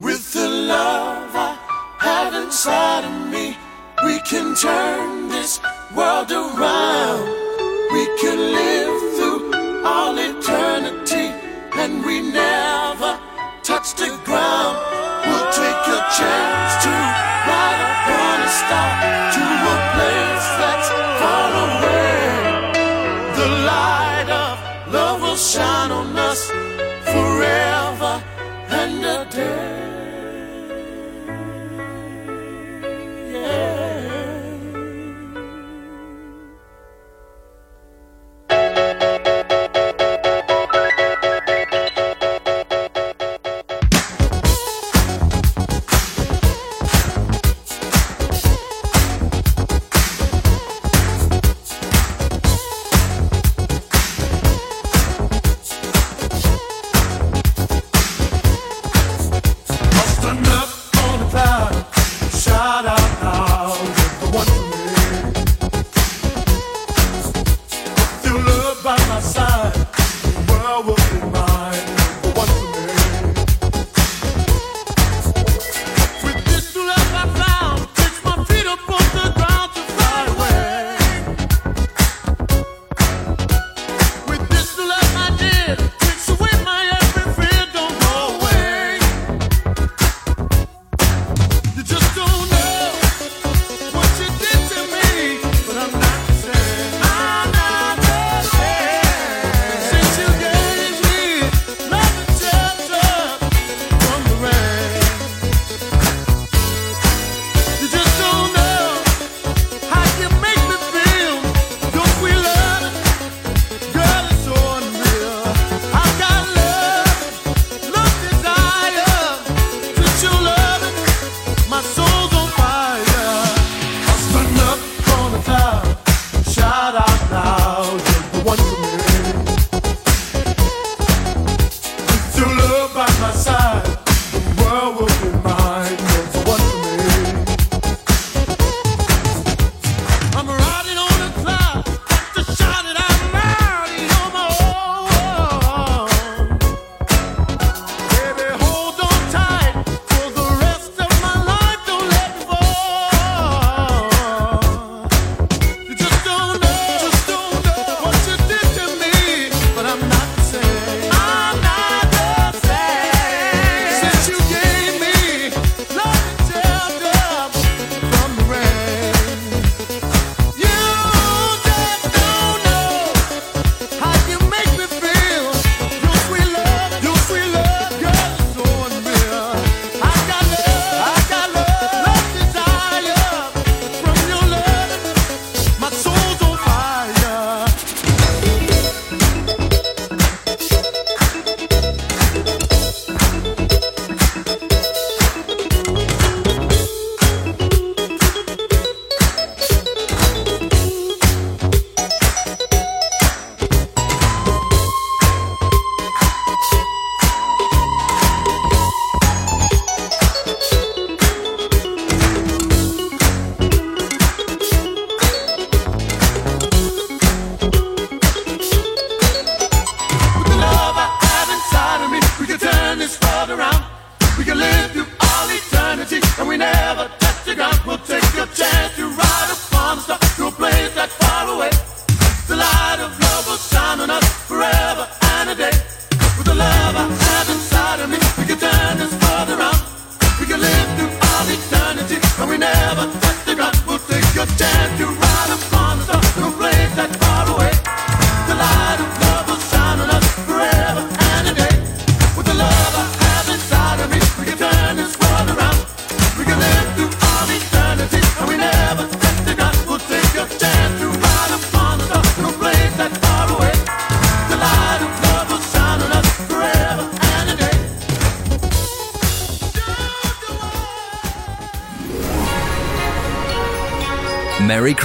With the love I have inside of me, we can turn this world around. We can live through all eternity, and we never touch the ground. We'll take a chance to ride upon a star to a place that's far away. The light of love will shine on us forever.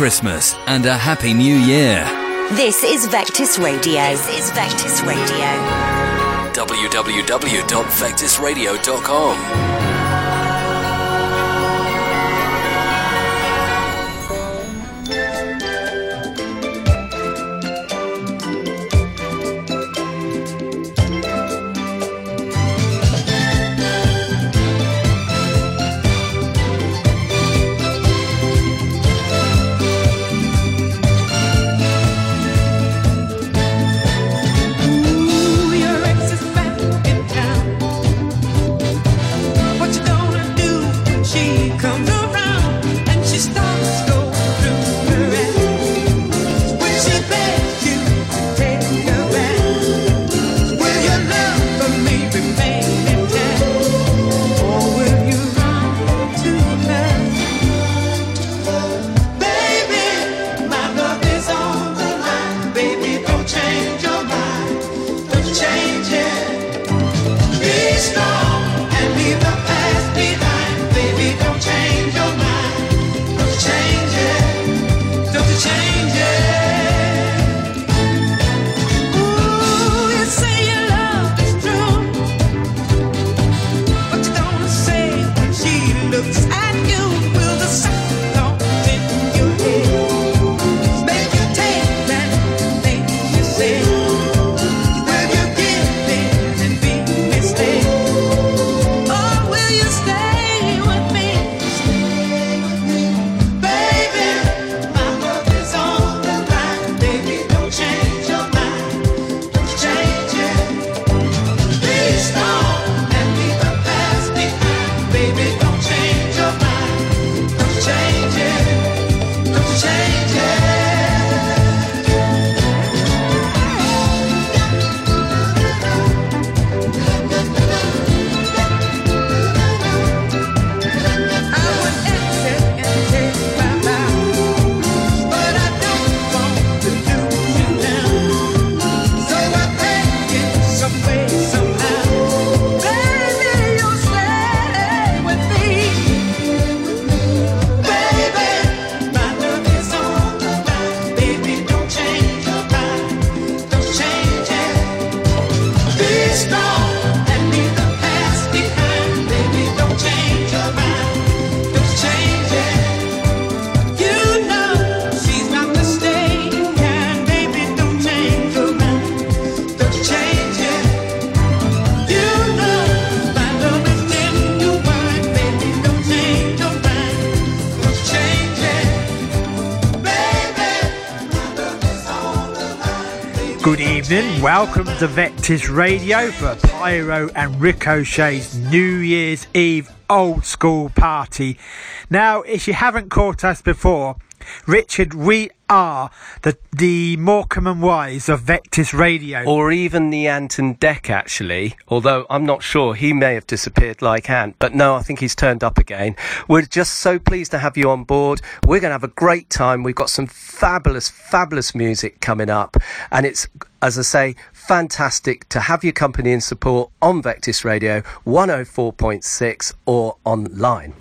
Christmas and a Happy New Year. This is Vectis Radio. This is Vectis Radio. www.vectisradio.com. Evening, Vectis Radio for Pyro and Richard's New Year's Eve old school party. Now, if you haven't caught us before, Richard, we are the the Morecambe and Wise of Vectis Radio. Or even the Ant and Dec, actually. Although I'm not sure. He may have disappeared like Ant. But no, I think he's turned up again. We're just so pleased to have you on board. We're going to have a great time. We've got some fabulous, fabulous music coming up. And it's, as I say, fantastic to have your company and support on Vectis Radio 104.6 or online.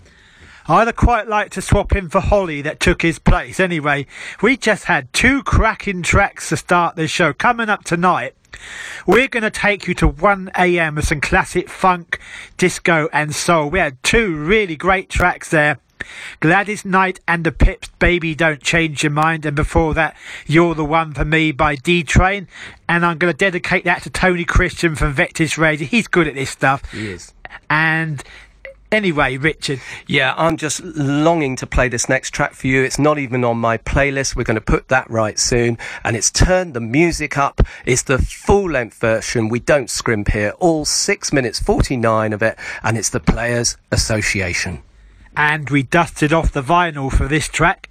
I'd quite like to swap in for Holly that took his place. Anyway, we just had two cracking tracks to start this show. Coming up tonight, we're going to take you to 1am with some classic funk, disco, and soul. We had two really great tracks there. Gladys Knight and the Pips, Baby Don't Change Your Mind. And before that, You're the One for Me by D Train. And I'm going to dedicate that to Tony Christian from Vectis Radio. He's good at this stuff. He is. And Anyway, Richard. Yeah, I'm just longing to play this next track for you. It's not even on my playlist. We're going to put that right soon. And it's turned the music up. It's the full length version. We don't scrimp here. All 6 minutes 49 of it. And it's the Players Association. And we dusted off the vinyl for this track.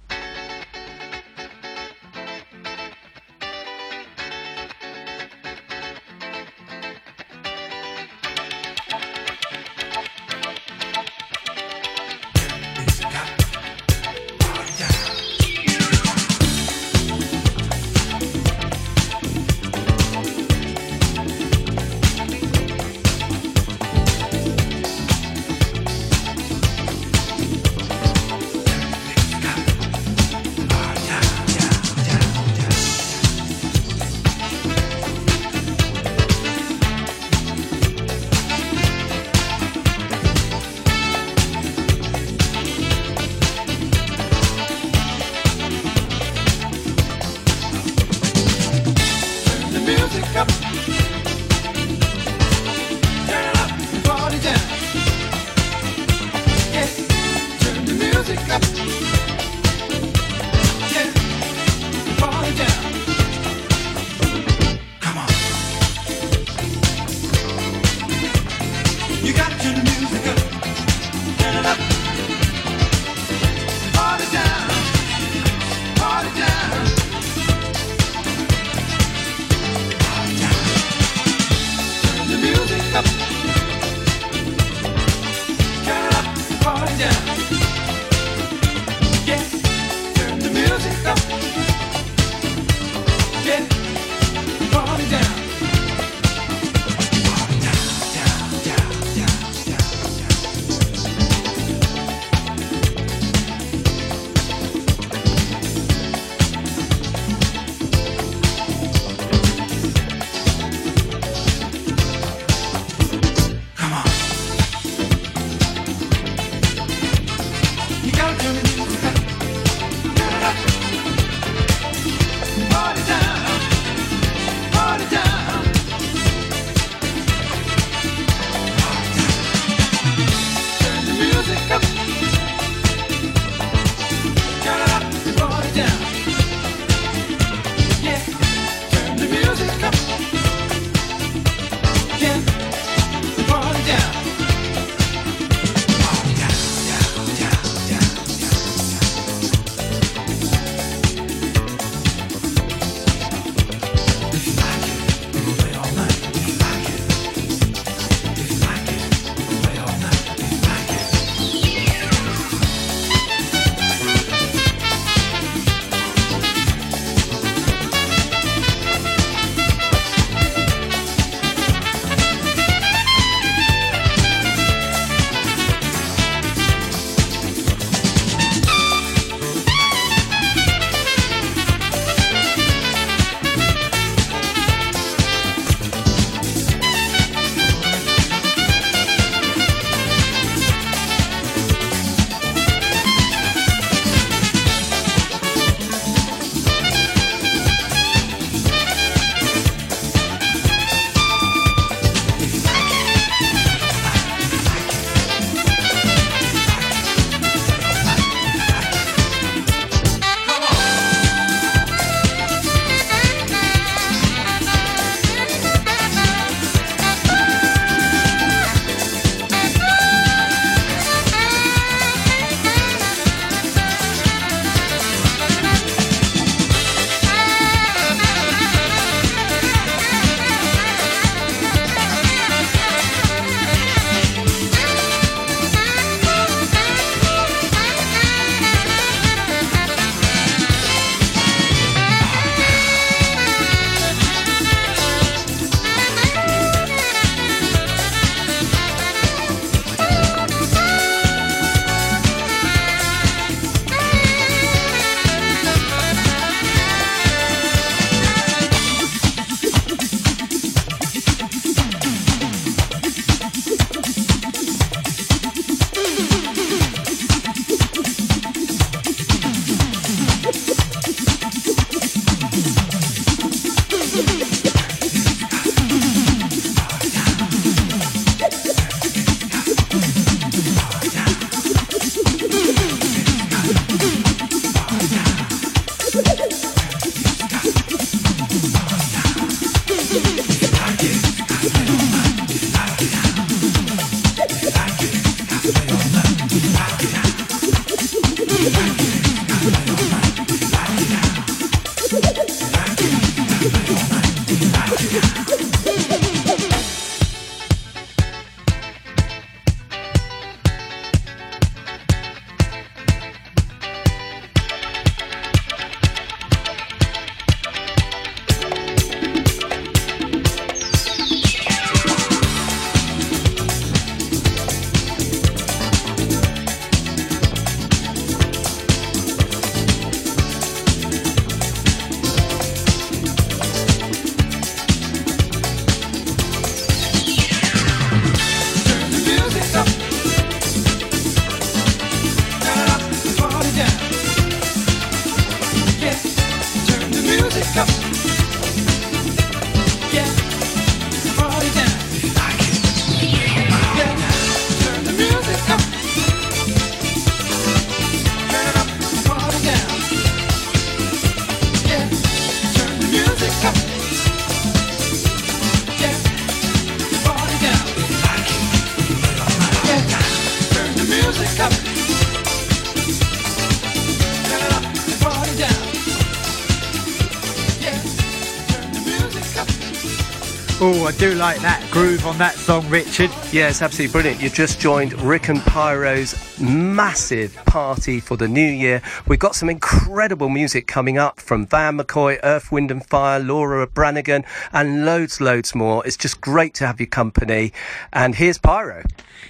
Oh, I do like that groove on that song, Richard. Yeah, it's absolutely brilliant. You've just joined Rick and Pyro's massive party for the new year. We've got some incredible music coming up from Van McCoy, Earth, Wind and Fire, Laura Branigan, and loads, loads more. It's just great to have your company. And here's Pyro.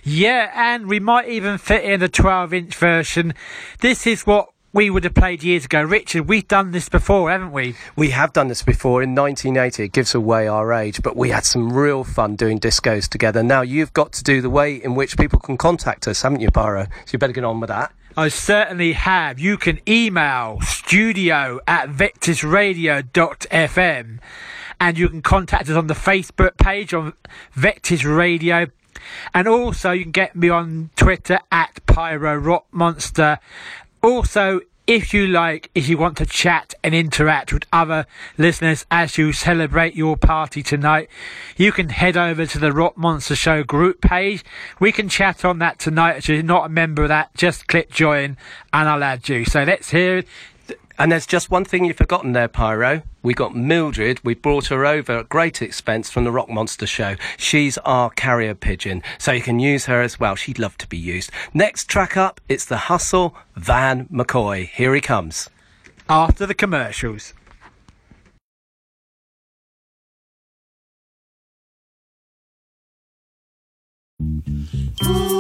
Yeah, and we might even fit in a 12 inch version. This is what we would have played years ago. Richard, we've done this before, haven't we? We have done this before in 1980. It gives away our age, but we had some real fun doing discos together. Now you've got to do the way in which people can contact us, haven't you, Pyro? So you better get on with that. I certainly have. You can email studio at vectisradio.fm and you can contact us on the Facebook page on Vectis Radio. And also, you can get me on Twitter at Pyro Rock Monster. Also, if you like, if you want to chat and interact with other listeners as you celebrate your party tonight, you can head over to the Rock Monster Show group page. We can chat on that tonight. If you're not a member of that, just click join and I'll add you. So let's hear and there's just one thing you've forgotten there, Pyro. We got Mildred. We brought her over at great expense from the Rock Monster Show. She's our carrier pigeon, so you can use her as well. She'd love to be used. Next track up, it's The Hustle, Van McCoy. Here he comes. After the commercials. Ooh.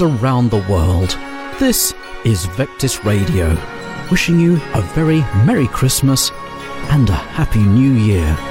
And around the world. This is Vectis Radio, wishing you a very Merry Christmas and a Happy New Year.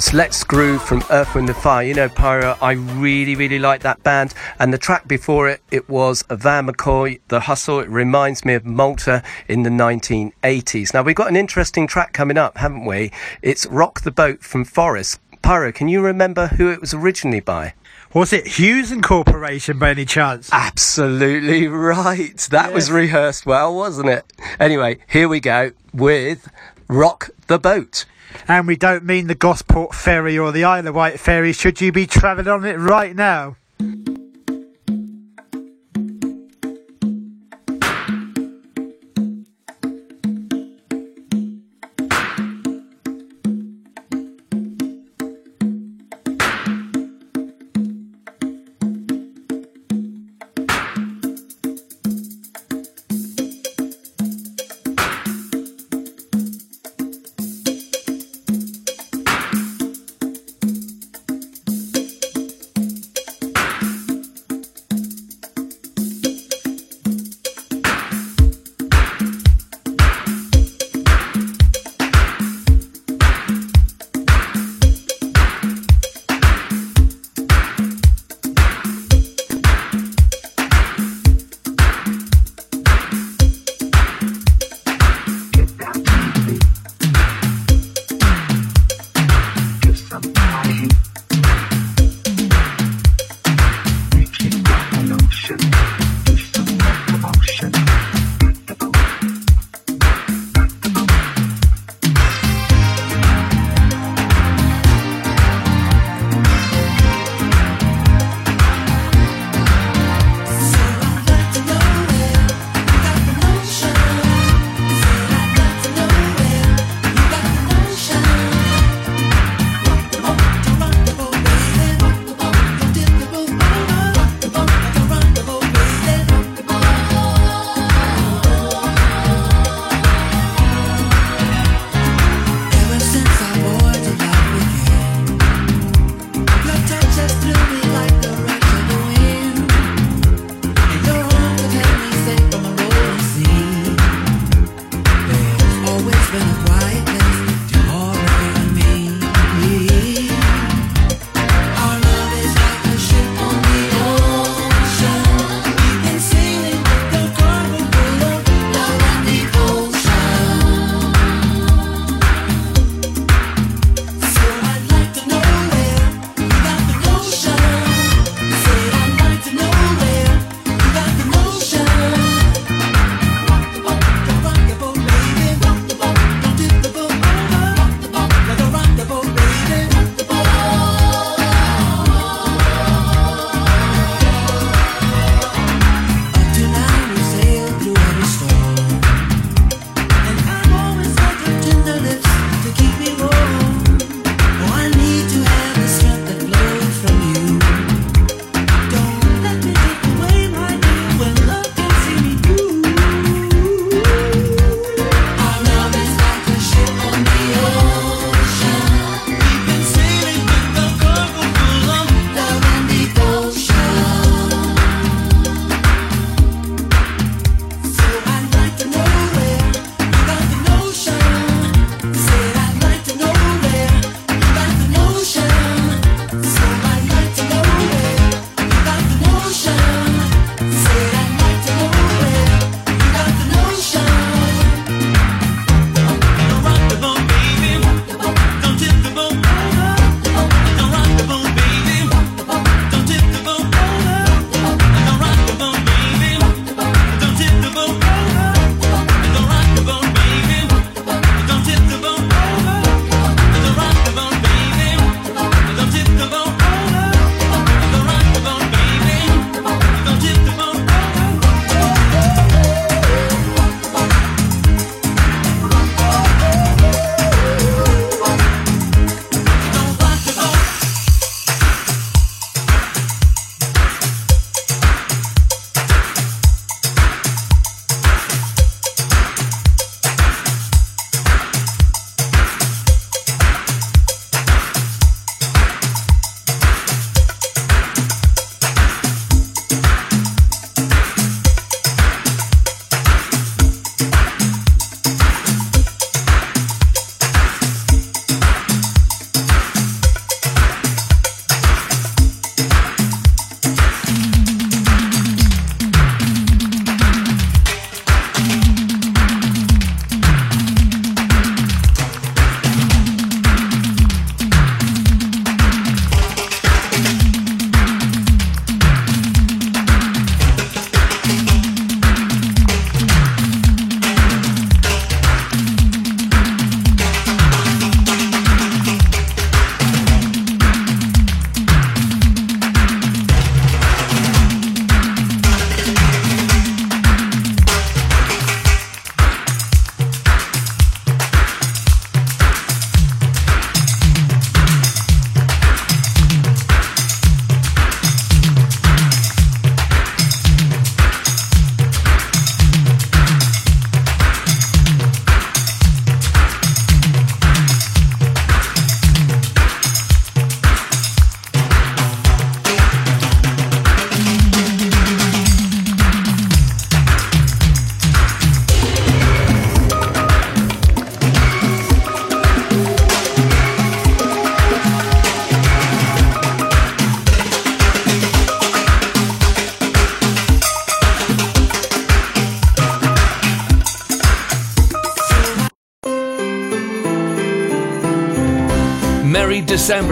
Was Let's Groove from Earth, Wind and Fire. You know, Pyro, I really, really like that band. And the track before it, it was Van McCoy, The Hustle. It reminds me of Malta in the 1980s. Now, we've got an interesting track coming up, haven't we? It's Rock the Boat from Forrest. Pyro, can you remember who it was originally by? Was it Hues and Corporation by any chance? Absolutely right. That was rehearsed well, wasn't it? Anyway, here we go with Rock the Boat. And we don't mean the Gosport ferry or the Isle of Wight ferry, should you be travelling on it right now.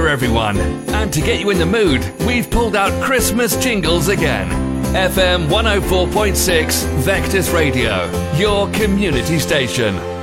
Everyone. And to get you in the mood, we've pulled out Christmas jingles again. FM 104.6 Vectis Radio, your community station.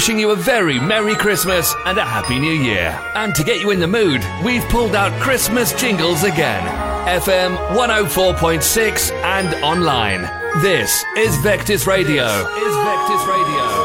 Wishing you a very Merry Christmas and a Happy New Year. And to get you in the mood, we've pulled out Christmas jingles again. FM 104.6 and online. This is Vectis Radio. Is Vectis Radio.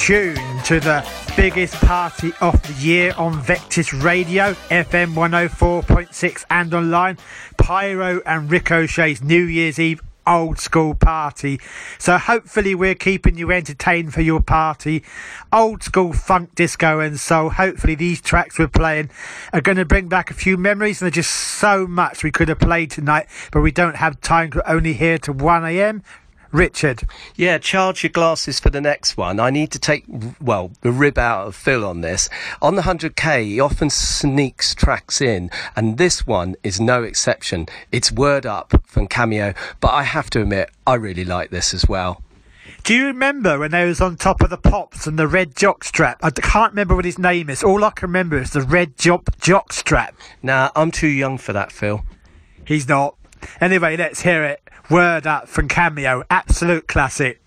Tuned to the biggest party of the year on Vectis Radio, FM 104.6 and online. Pyro and Richard's New Year's Eve old school party. So hopefully we're keeping you entertained for your party. Old school funk disco and so Hopefully these tracks we're playing are going to bring back a few memories and there's just so much we could have played tonight, but we don't have time. We're only here to 1am. Richard. Yeah, charge your glasses for the next one. I need to take, well, the rib out of Phil on this. On the 100k, he often sneaks tracks in, and this one is no exception. It's Word Up from Cameo, but I have to admit, I really like this as well. Do you remember when they was on top of the pops and the red jock strap? I can't remember what his name is. All I can remember is the red jock jock strap. Nah, I'm too young for that, Phil. He's not. Anyway, let's hear it. Word up from Cameo. Absolute classic.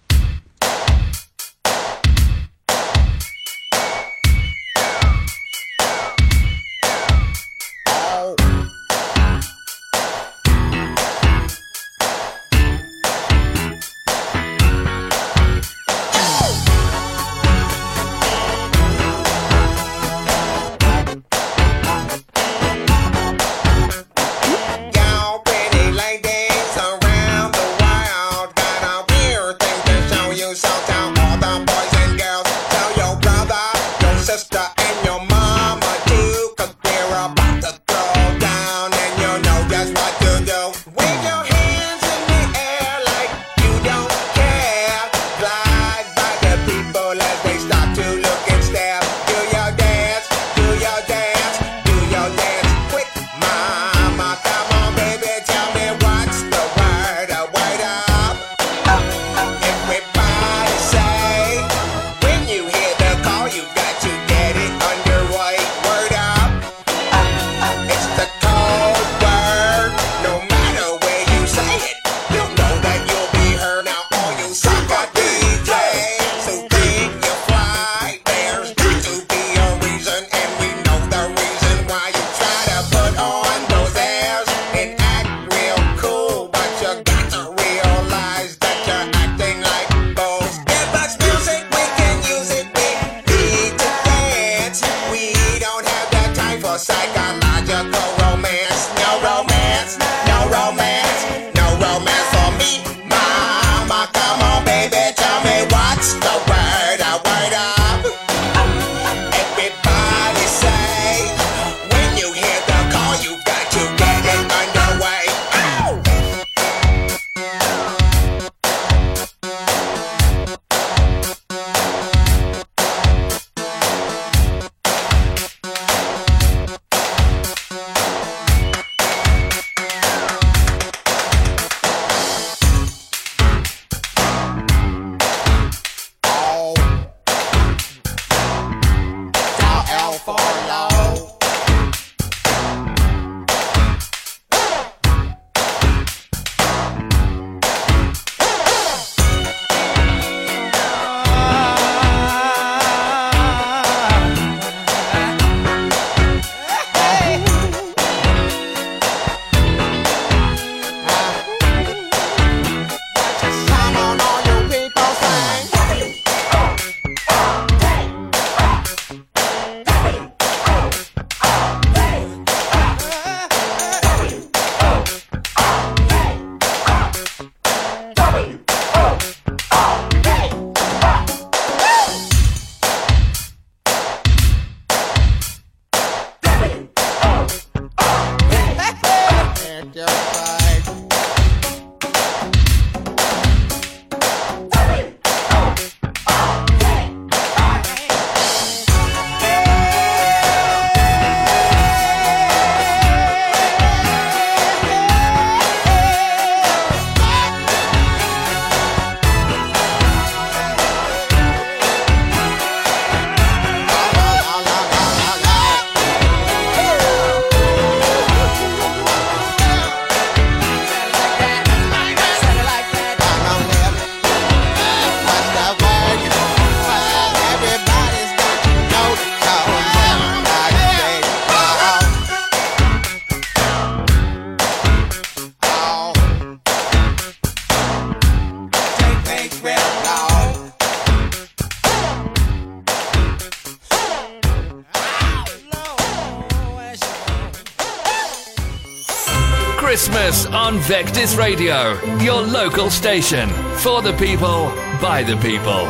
Vectis Radio, your local station. For the people, by the people.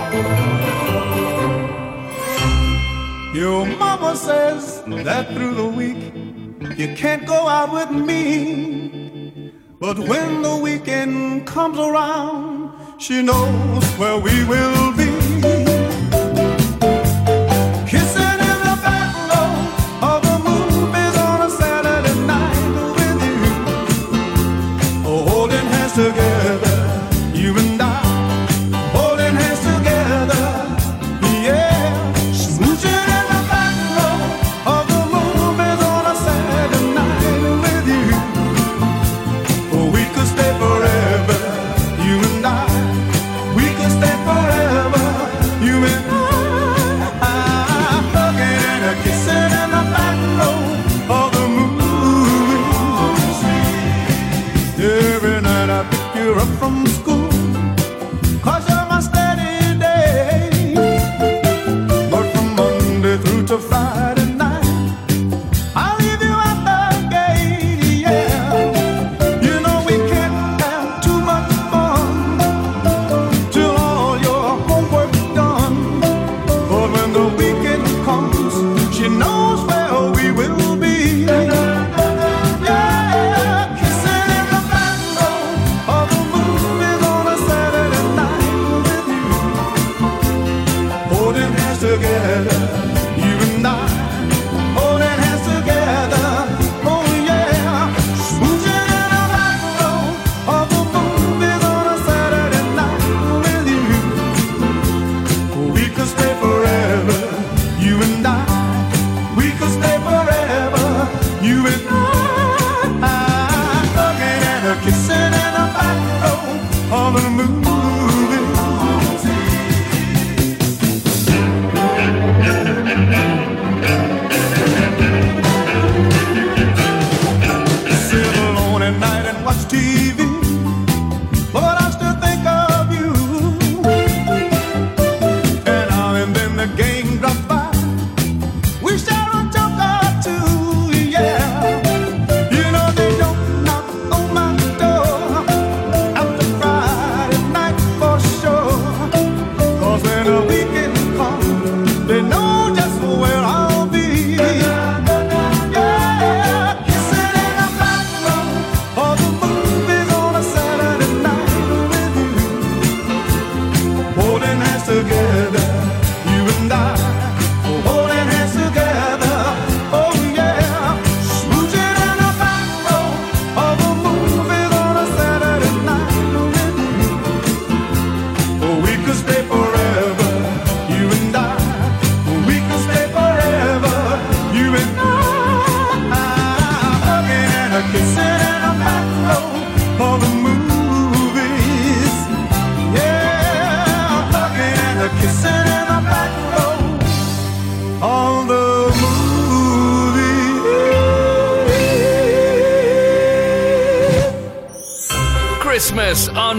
Your mama says that through the week you can't go out with me. But when the weekend comes around, she knows where we will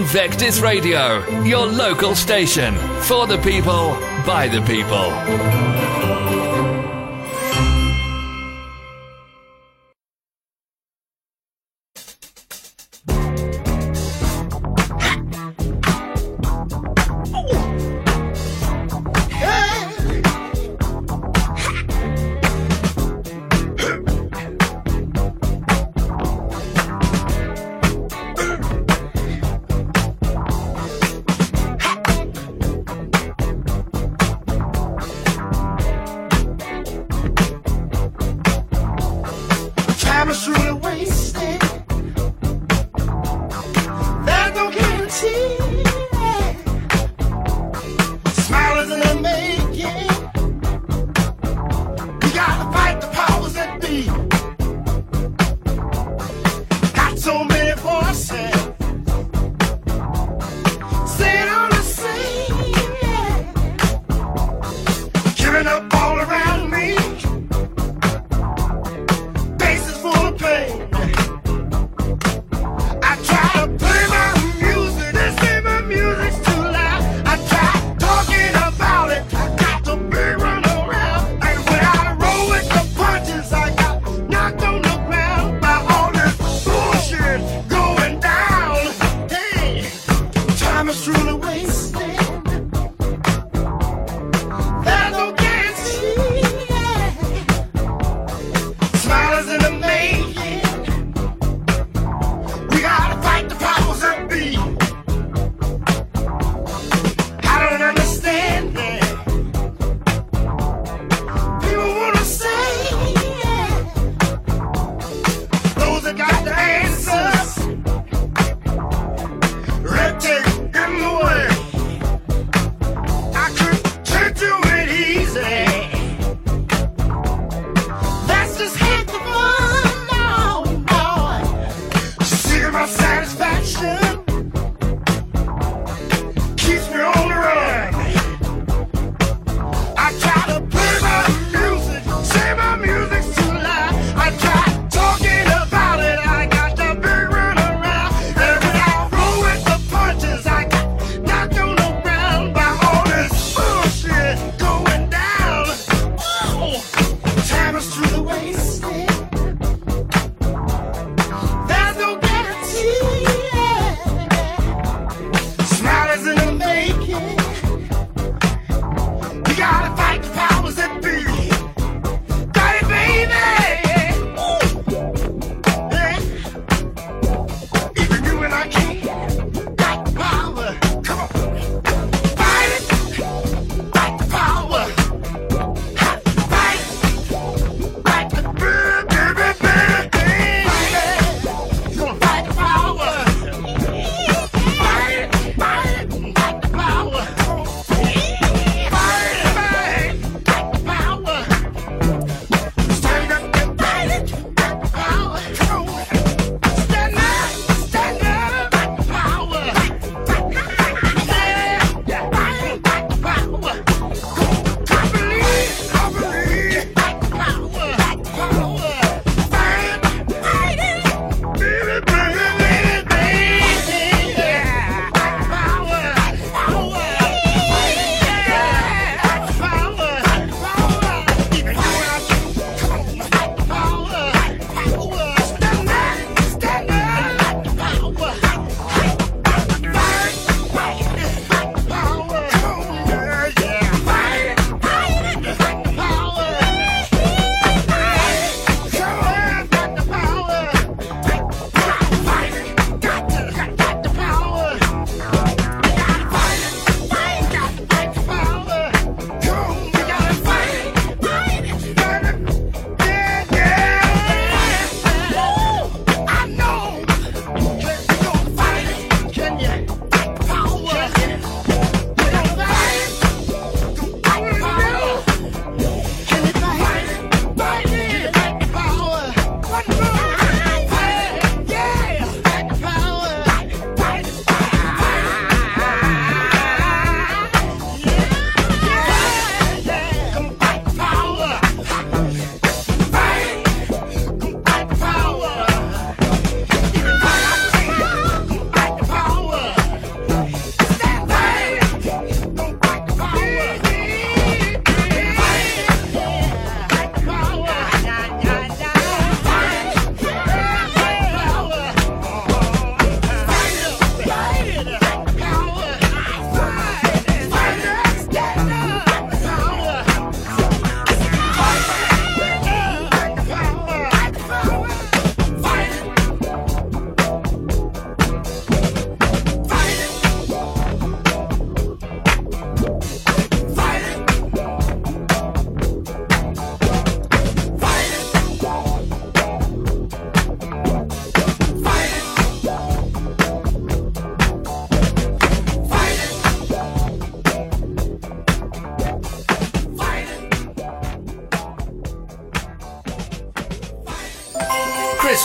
Vectis Radio, your local station for the people, by the people.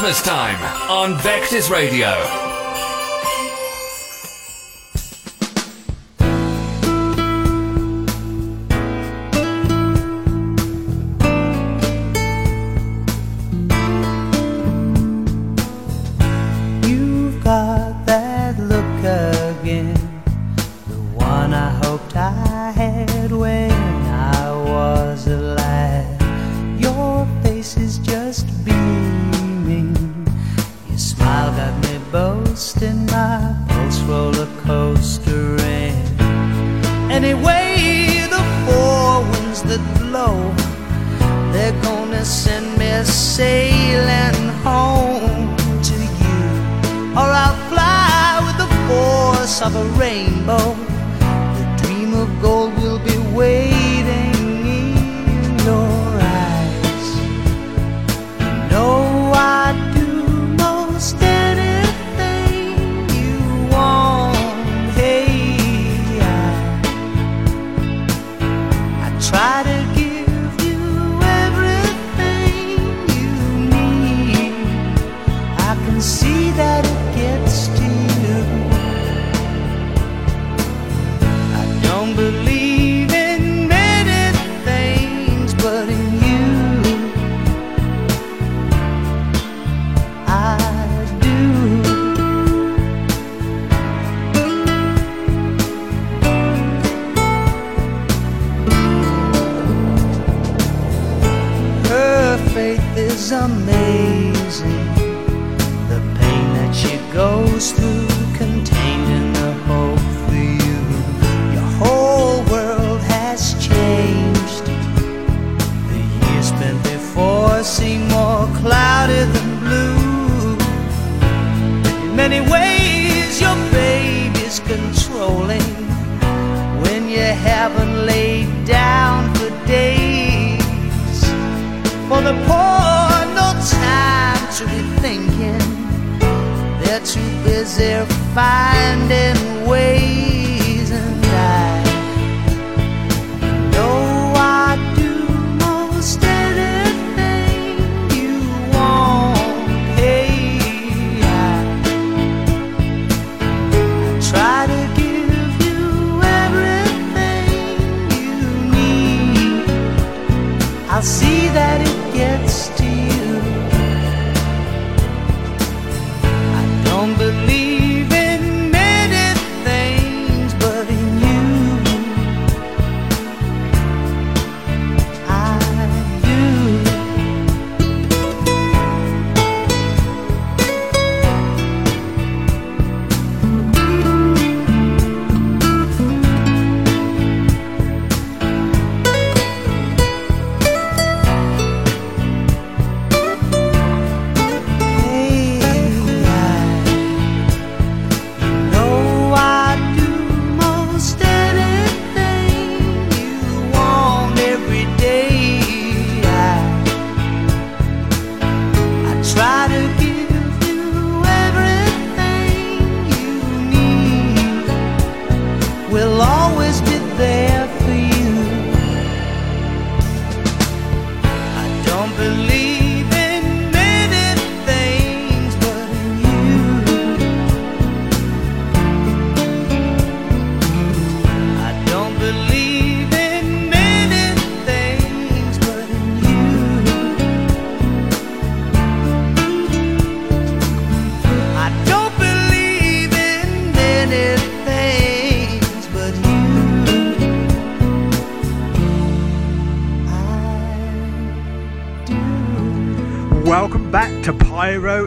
Christmas time on Vectis Radio.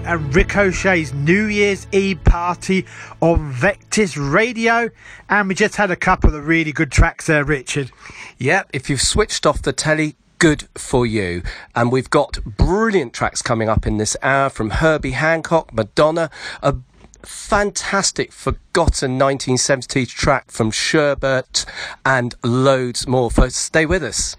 And Richard's New Year's Eve party on Vectis Radio. And we just had a couple of really good tracks there, Richard. Yep, if you've switched off the telly, good for you. And we've got brilliant tracks coming up in this hour from Herbie Hancock, Madonna, a fantastic forgotten 1970s track from Sherbet, and loads more. So stay with us.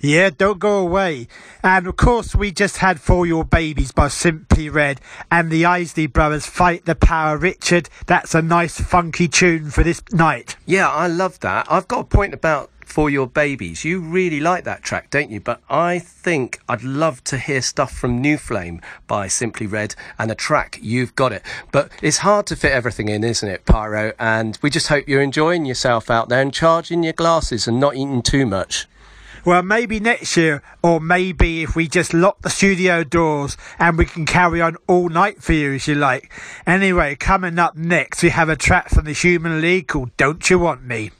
Yeah, don't go away. And of course, we just had For Your Babies by Simply Red and the Isley Brothers Fight the Power. Richard, that's a nice funky tune for this night. Yeah, I love that. I've got a point about For Your Babies. You really like that track, don't you? But I think I'd love to hear stuff from New Flame by Simply Red and a track, You've Got It. But it's hard to fit everything in, isn't it, Pyro? And we just hope you're enjoying yourself out there and charging your glasses and not eating too much. Well, maybe next year, or maybe if we just lock the studio doors and we can carry on all night for you, as you like. Anyway, coming up next, we have a track from the Human League called Don't You Want Me?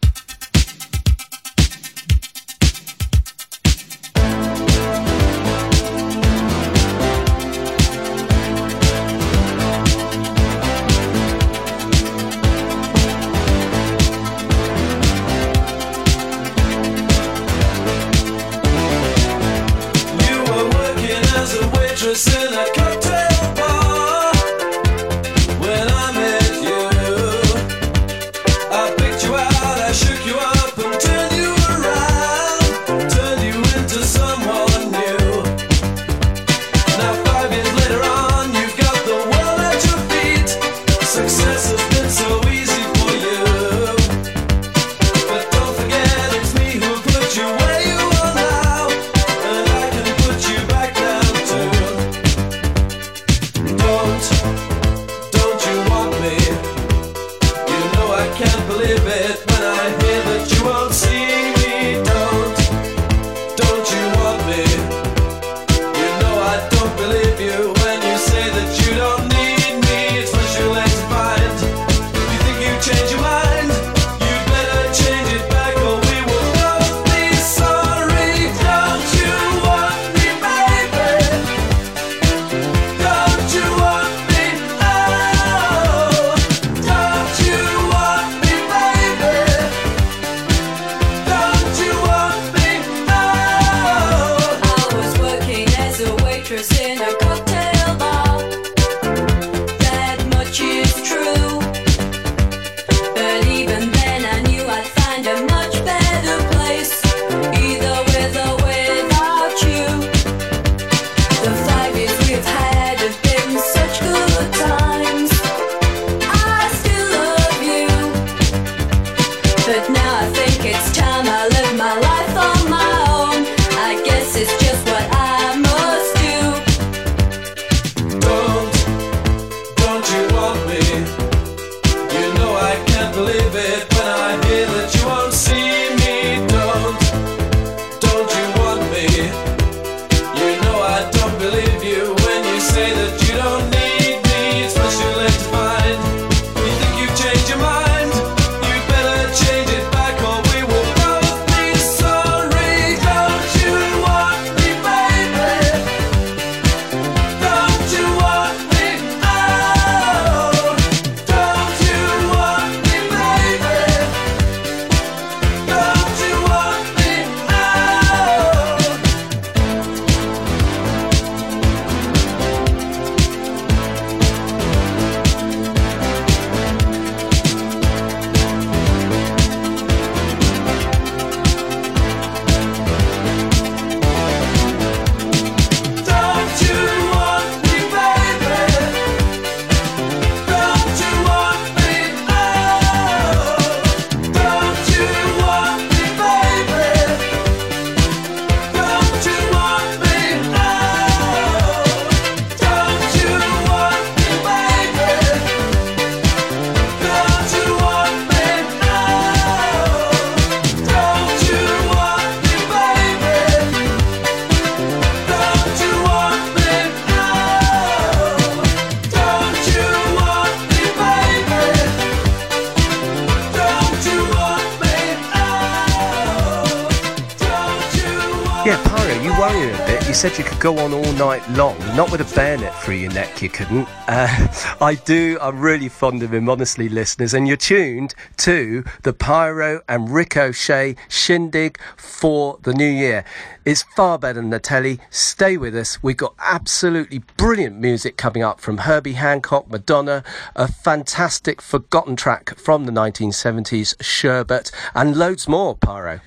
You couldn't. Uh, I do, I'm really fond of him, honestly, listeners. And you're tuned to the Pyro and Richard's shindig for the new year. It's far better than the telly. Stay with us. We've got absolutely brilliant music coming up from Herbie Hancock, Madonna, a fantastic forgotten track from the 1970s, Sherbet, and loads more, Pyro.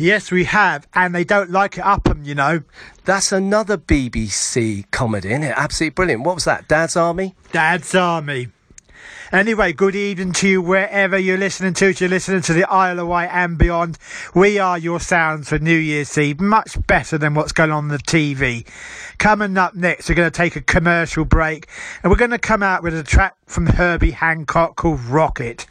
Yes, we have, and they don't like it up 'em, you know. That's another BBC comedy, isn't it? Absolutely brilliant. What was that? Dad's Army? Dad's Army. Anyway, good evening to you wherever you're listening to. You're listening to the Isle of Wight and beyond, we are your sounds for New Year's Eve. Much better than what's going on on the TV. Coming up next, we're going to take a commercial break and we're going to come out with a track from Herbie Hancock called Rockit.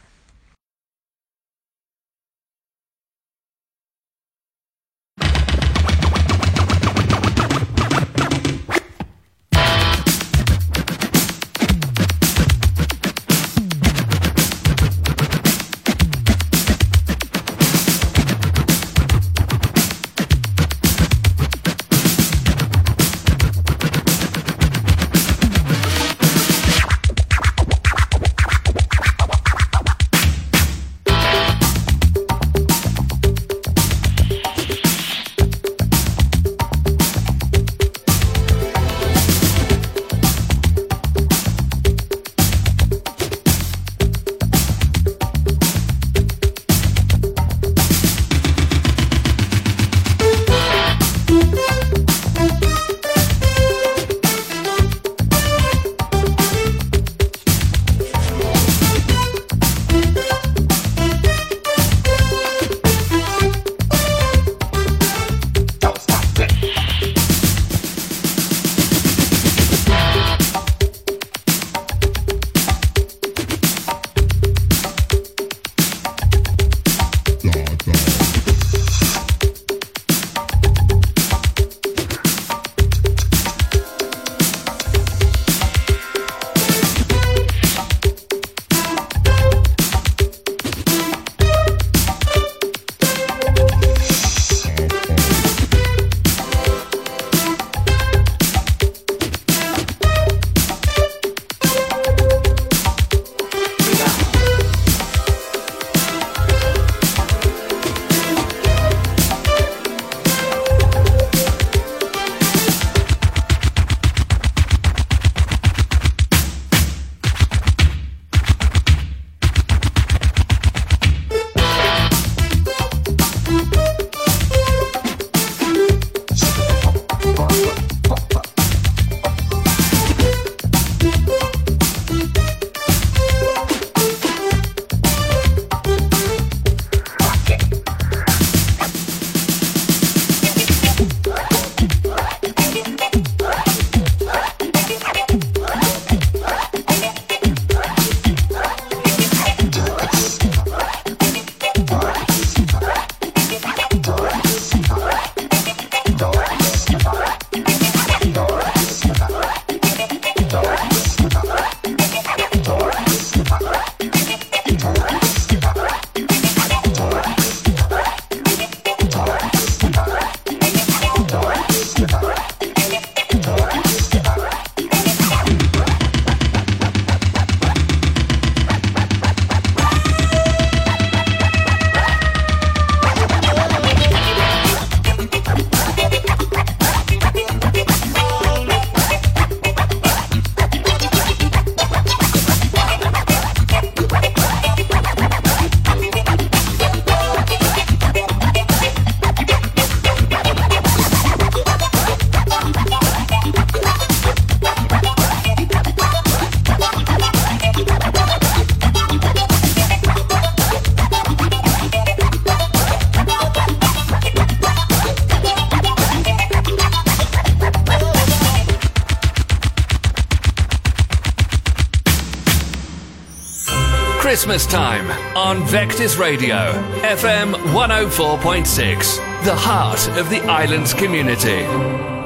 Time on Vectis Radio, FM 104.6, the heart of the island's community.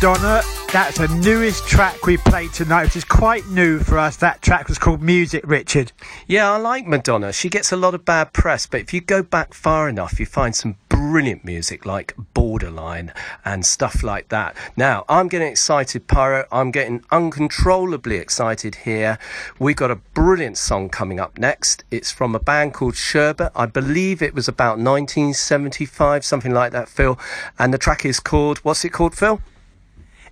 Madonna. That's the newest track we played tonight, which is quite new for us. That track was called Music, Richard. Yeah, I like Madonna. She gets a lot of bad press, but if you go back far enough, you find some brilliant music like Borderline and stuff like that. Now, I'm getting excited, Pyro. I'm getting uncontrollably excited here. We've got a brilliant song coming up next. It's from a band called Sherbet. I believe it was about 1975, something like that, Phil. And the track is called, what's it called, Phil?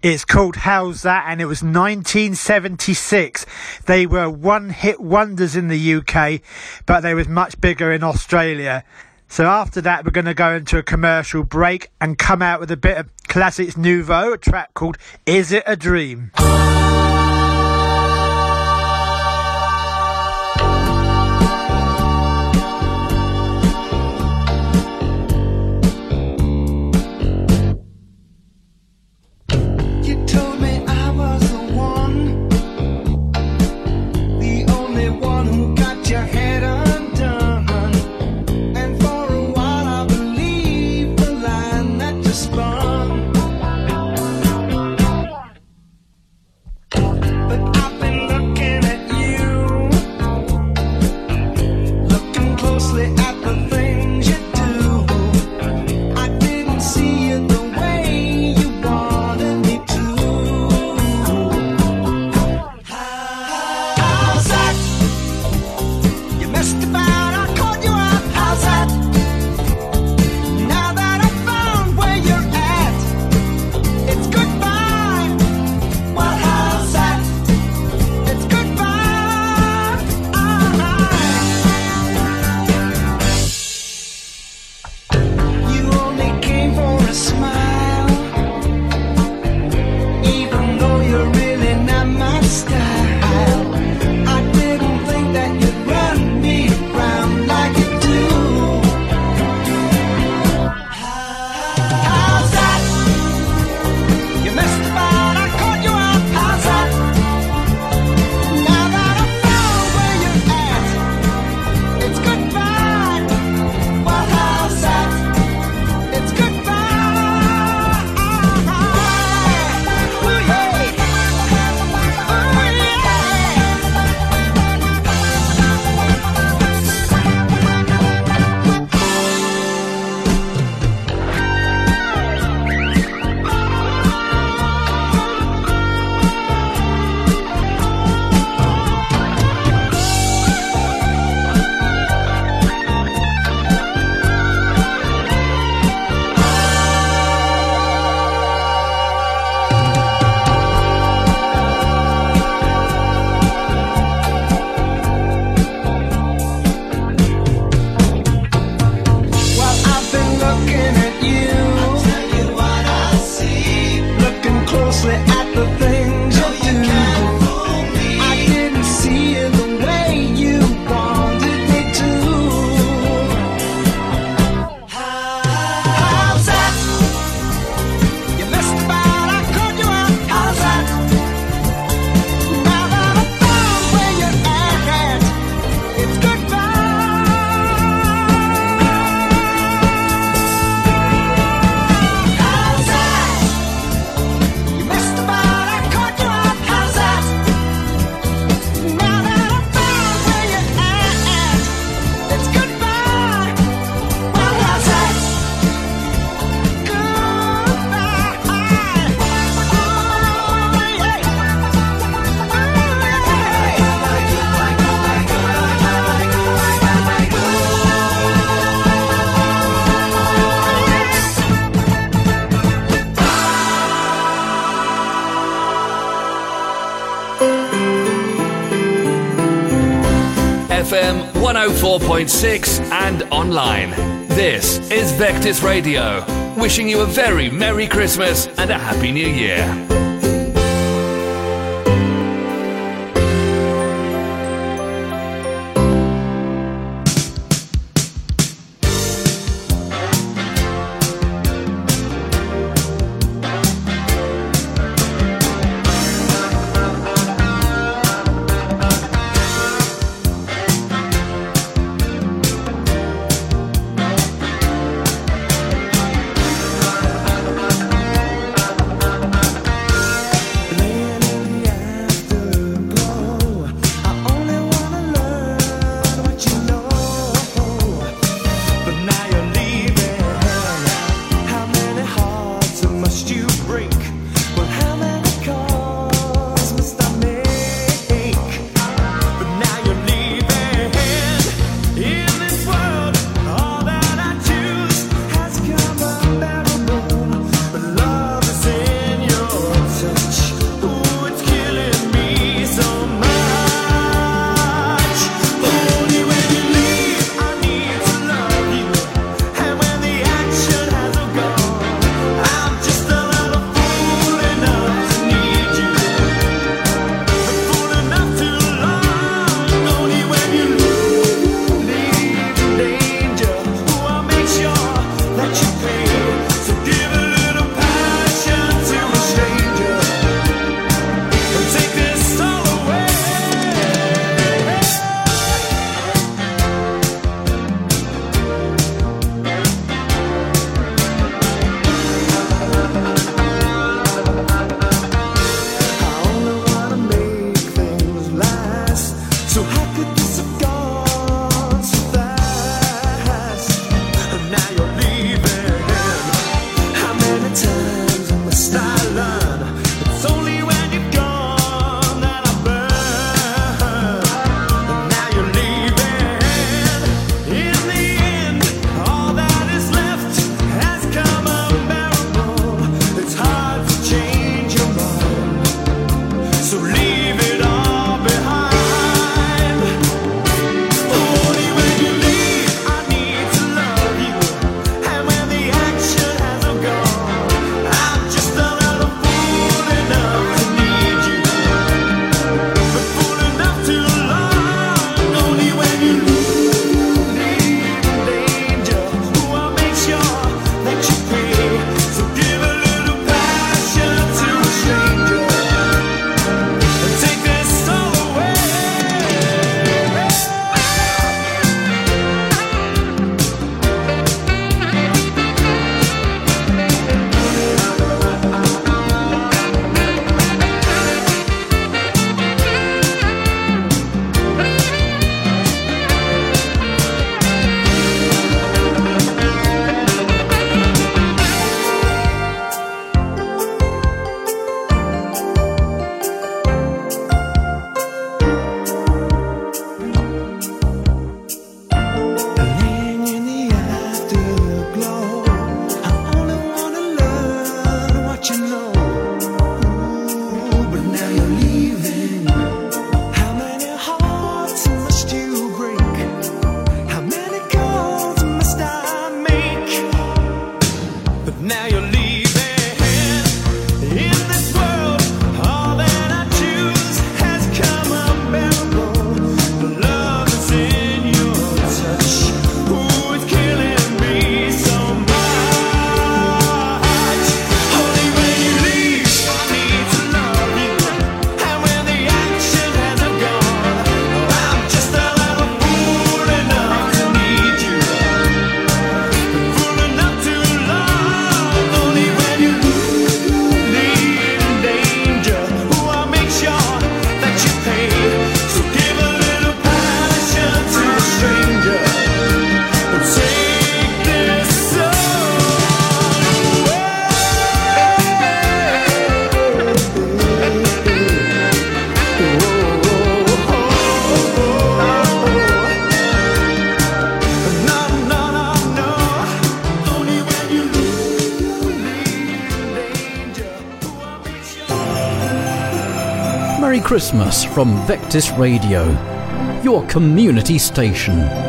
It's called How's That? And it was 1976. They were one hit wonders in the UK, but they was much bigger in Australia. So after that, we're going to go into a commercial break and come out with a bit of Classix Nouveaux, a track called Is It a Dream? FM 104.6 and online. This is Vectis Radio, wishing you a very Merry Christmas and a Happy New Year. Christmas from Vectis Radio, your community station.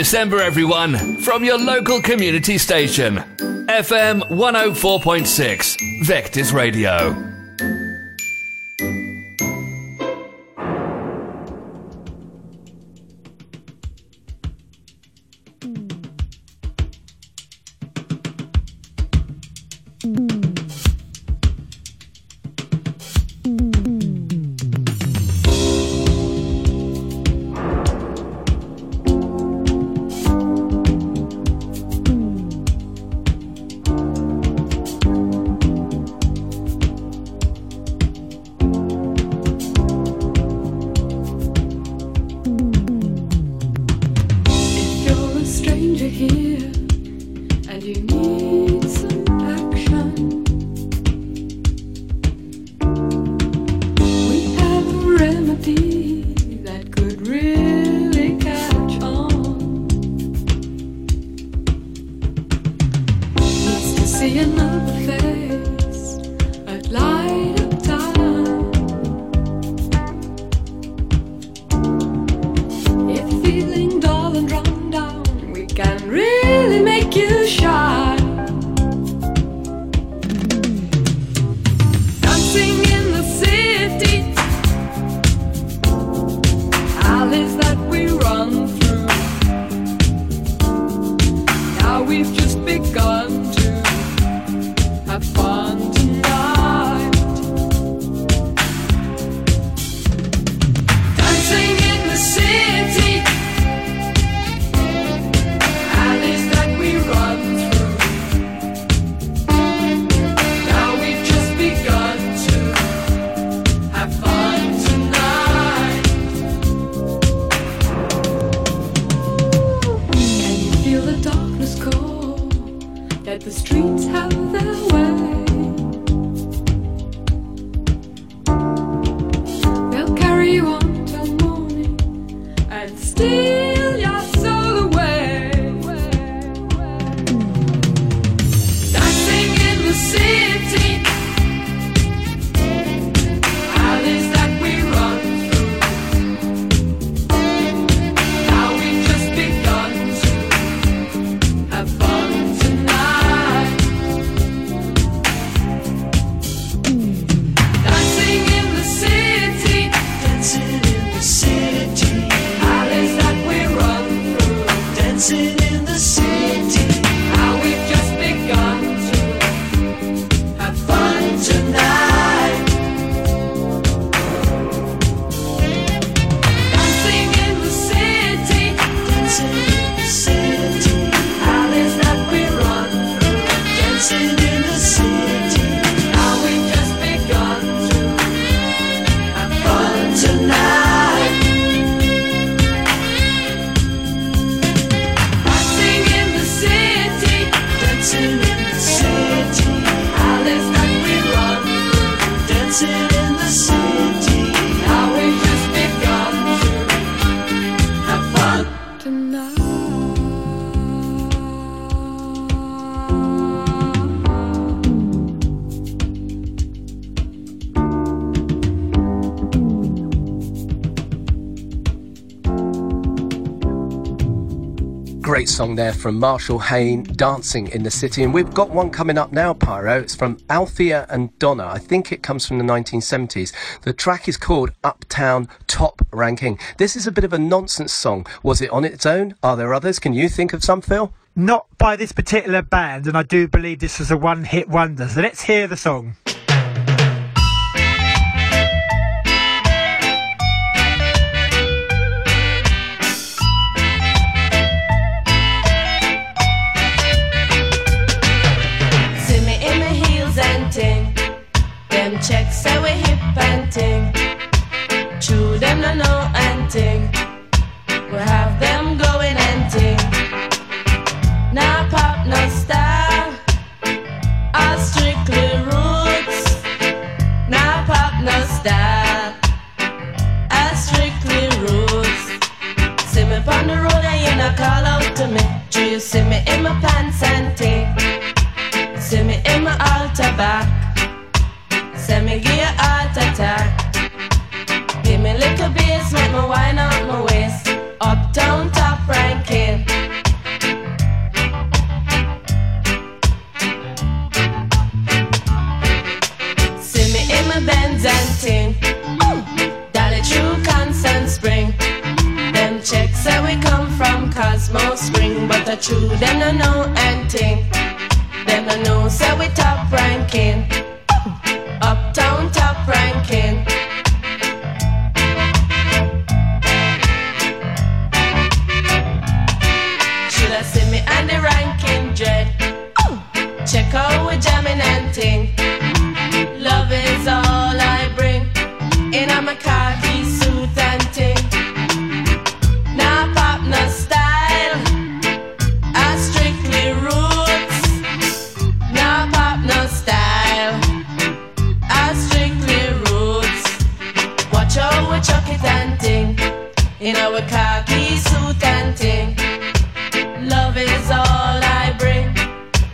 December, everyone, from your local community station. FM 104.6, Vectis Radio. Song there from Marshall Hain, Dancing in the City. And we've got one coming up now, Pyro. It's from Althea and Donna. I think it comes from the 1970s. The track is called Uptown Top Ranking. This is a bit of a nonsense song. Was it on its own? Are there others? Can you think of some, Phil? Not by this particular band, and I do believe this was a one hit wonder. So let's hear the song. Ting. True, them no know and ting. We have them going and ting. Now pop, no style. All strictly roots. Now pop, no style. All strictly roots. See me on the road and you not call out to me. Do you see me in my pants and ting? See me in my altar back. Send me heart attack. Give me a little bass, make me wine out my waist. Uptown top ranking. See me in my Benz and ting. Dolly true constant spring. Them checks say we come from Cosmo Spring, but the true them no know anything. Them no know say we top ranking. Uptown top ranking. Should I see me on the ranking dread? Check out we jamming and ting. In our khaki suit and ting. Love is all I bring.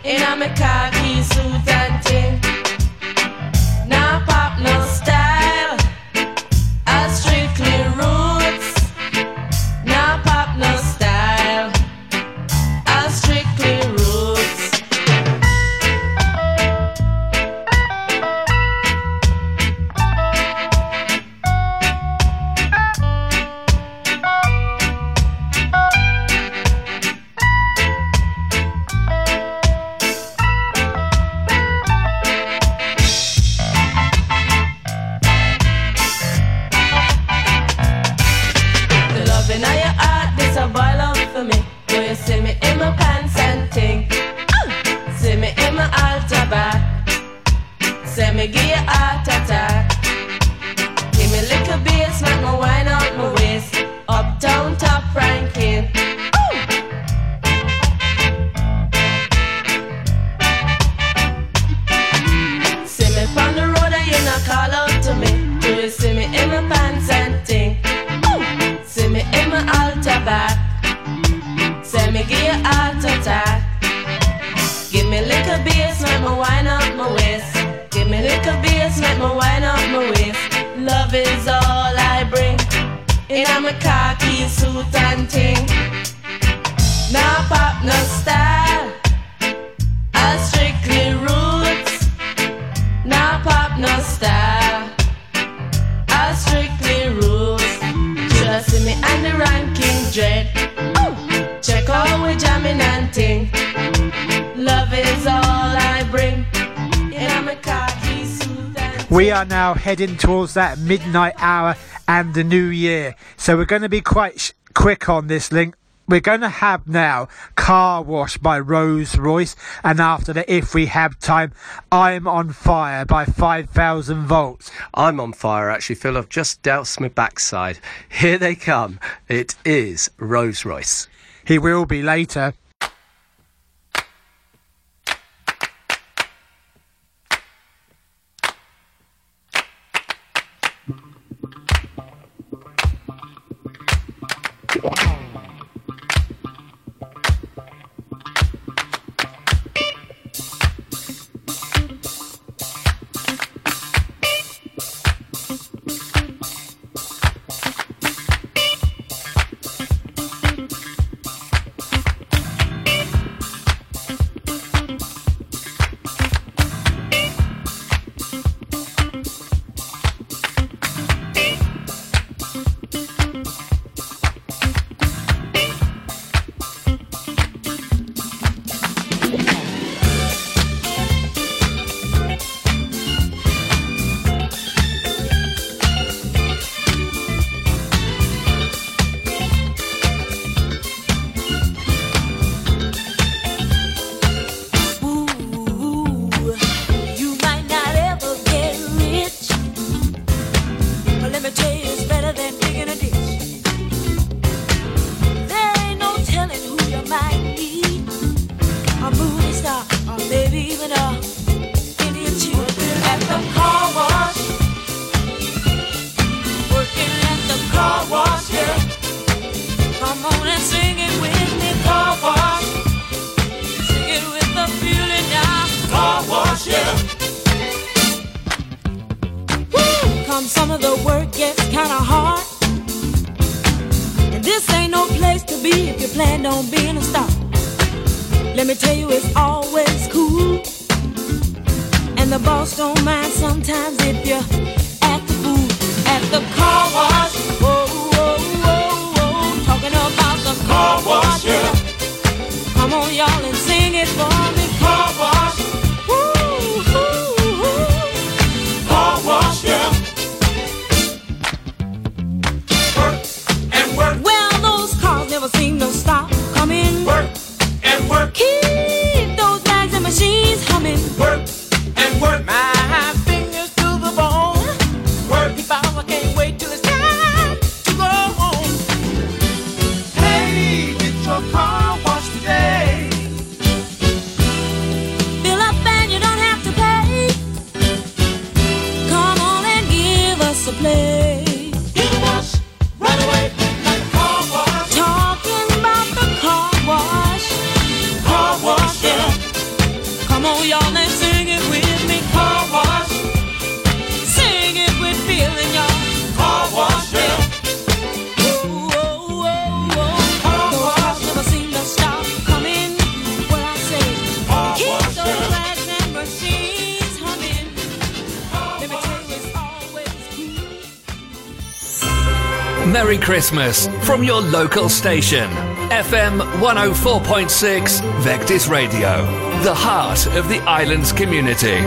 In a my khaki suit and Khaki suit and ting. No pop, no style. I strictly roots. No pop, no style. I strictly roots. Just see me and the ranking dread. Ooh. Check we jamming and ting. Love is all I bring. In a khaki suit We are now heading towards that midnight hour and the new year. So we're going to be quite sh- quick on this link. We're going to have now Car Wash by Rose Royce. And after that, if we have time, I'm on Fire by 5000 Volts. I'm on fire, actually, Phil. I've just doused my backside. Here they come. It is Rose Royce. He will be later. You the work gets kinda hard. And this ain't no place to be if you plan on being a star. Let me tell you, it's always cool. And the boss don't mind sometimes if you act the fool at the car wash. Whoa, whoa, whoa, whoa. Talking about the car wash. Come on, y'all, and sing it for Christmas from your local station. FM 104.6 Vectis Radio, the heart of the island's community.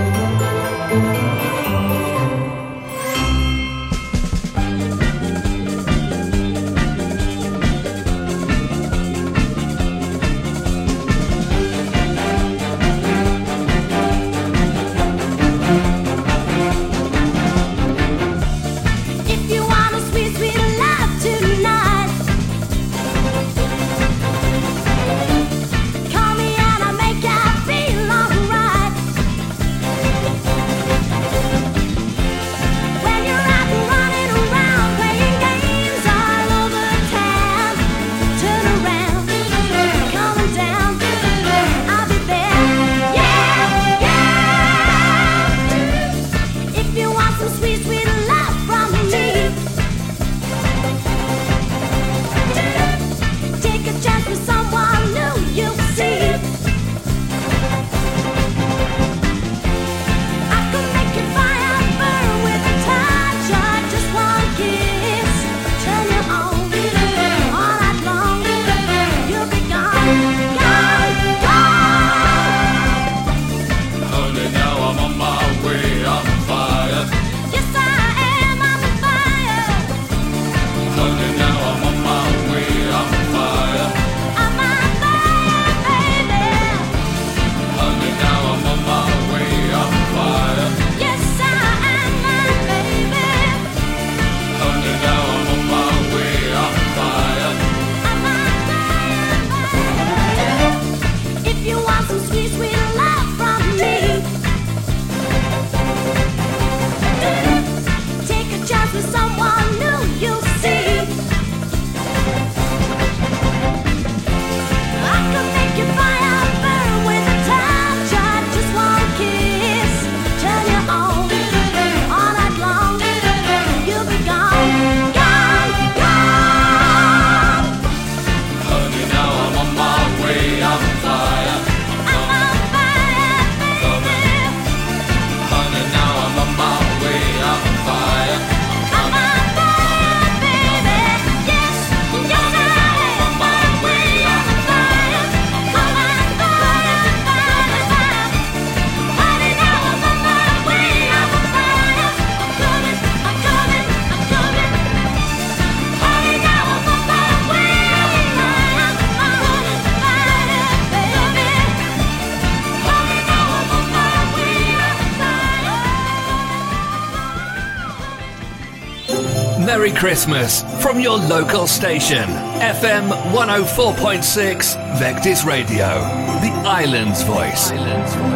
Christmas from your local station, FM 104.6 Vectis Radio, the island's voice. Island's voice.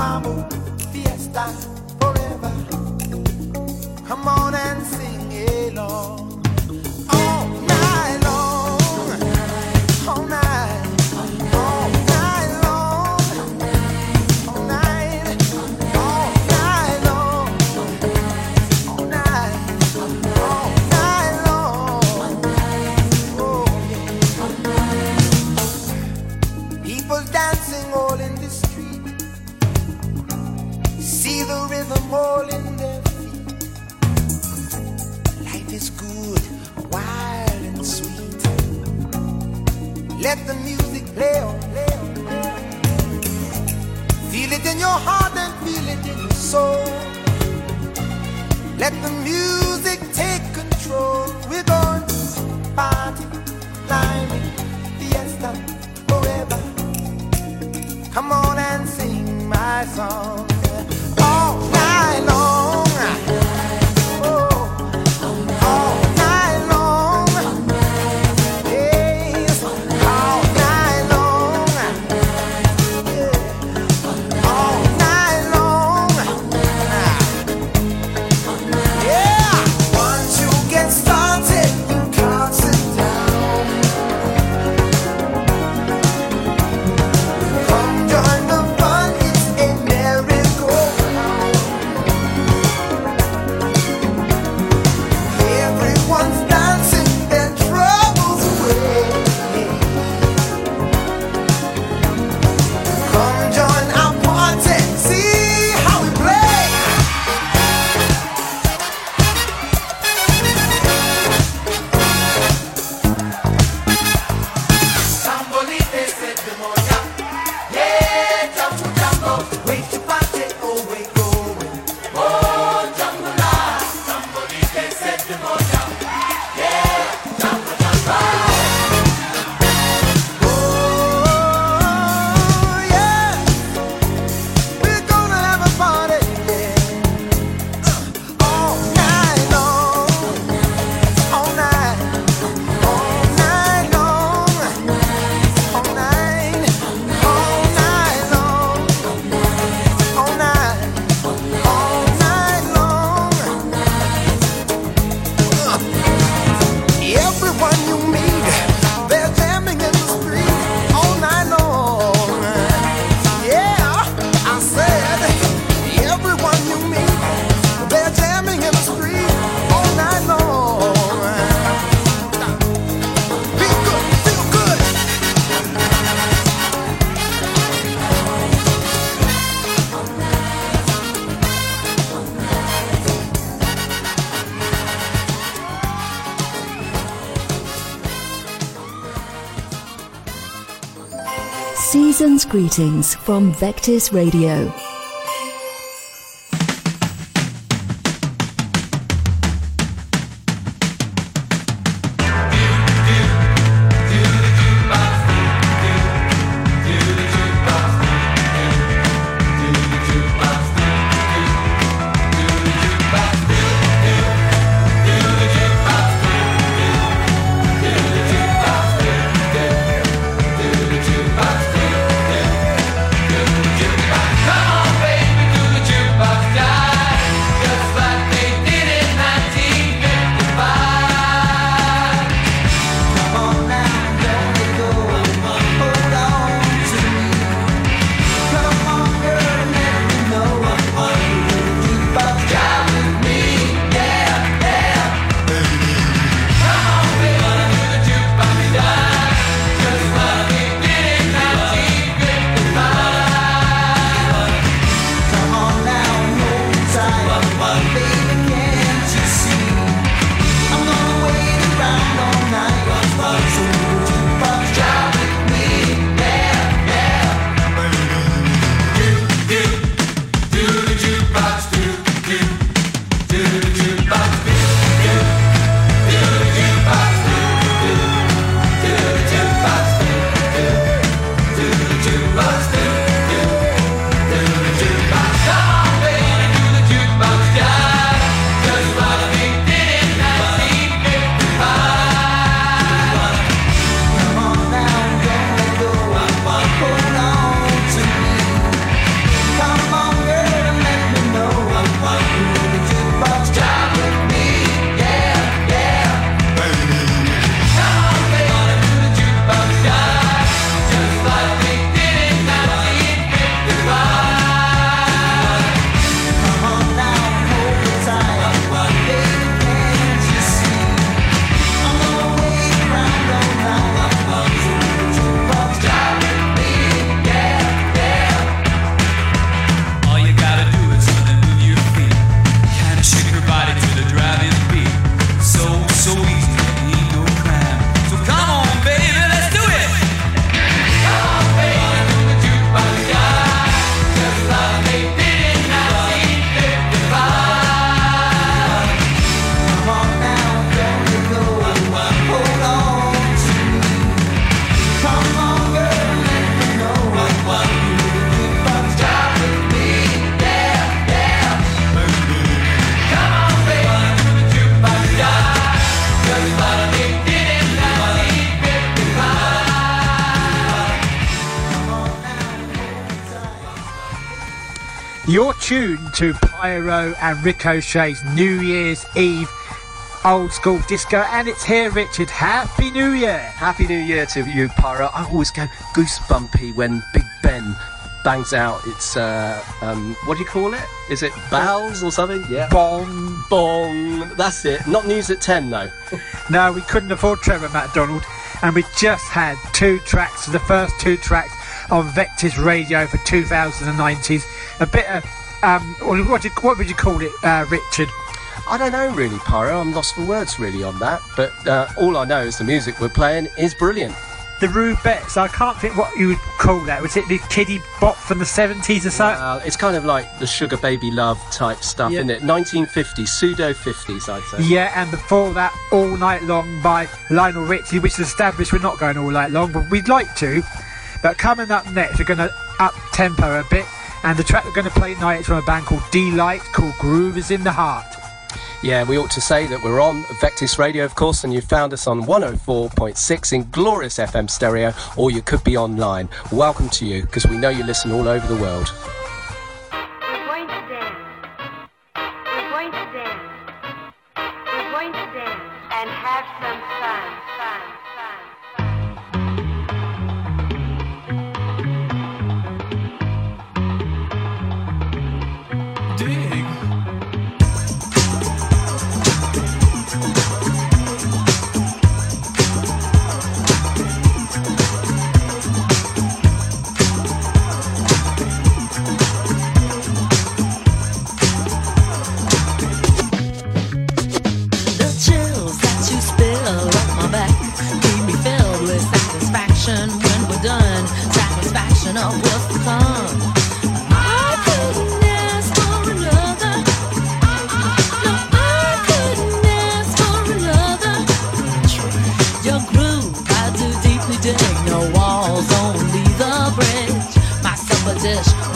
Mamamoo, fiesta forever. Come on and sing along. greetings from Vectis Radio. You're tuned to Pyro and Richard's New Year's Eve old school disco, and it's here, Richard. Happy New Year! Happy New Year to you, Pyro. I always go goosebumpy when Big Ben bangs out. It's uh, um, what do you call it? Is it bells or something? Yeah. Bong. Bong. That's it. Not news at ten though. No, we couldn't afford Trevor McDonald, and we just had two tracks, the first two tracks on Vectis Radio for 2090s. A bit of, um, what, you, what would you call it, uh, Richard? I don't know really, Pyro. I'm lost for words really on that. But uh, all I know is the music we're playing is brilliant. The Rubettes, I can't think what you would call that. Was it the kiddie bop from the 70s or so? Well, it's kind of like the Sugar Baby Love type stuff, Yeah. isn't it? 1950s, pseudo 50s, I'd say. Yeah, and before that, All Night Long by Lionel Richie, which is established we're not going all night long, but we'd like to. But coming up next, we're going to up tempo a bit, and the track we're going to play tonight is from a band called Deee-Lite, called Groove is in the Heart. Yeah, we ought to say that we're on Vectis Radio, of course, and you found us on 104.6 in glorious FM stereo, or you could be online. Welcome to you, because we know you listen all over the world.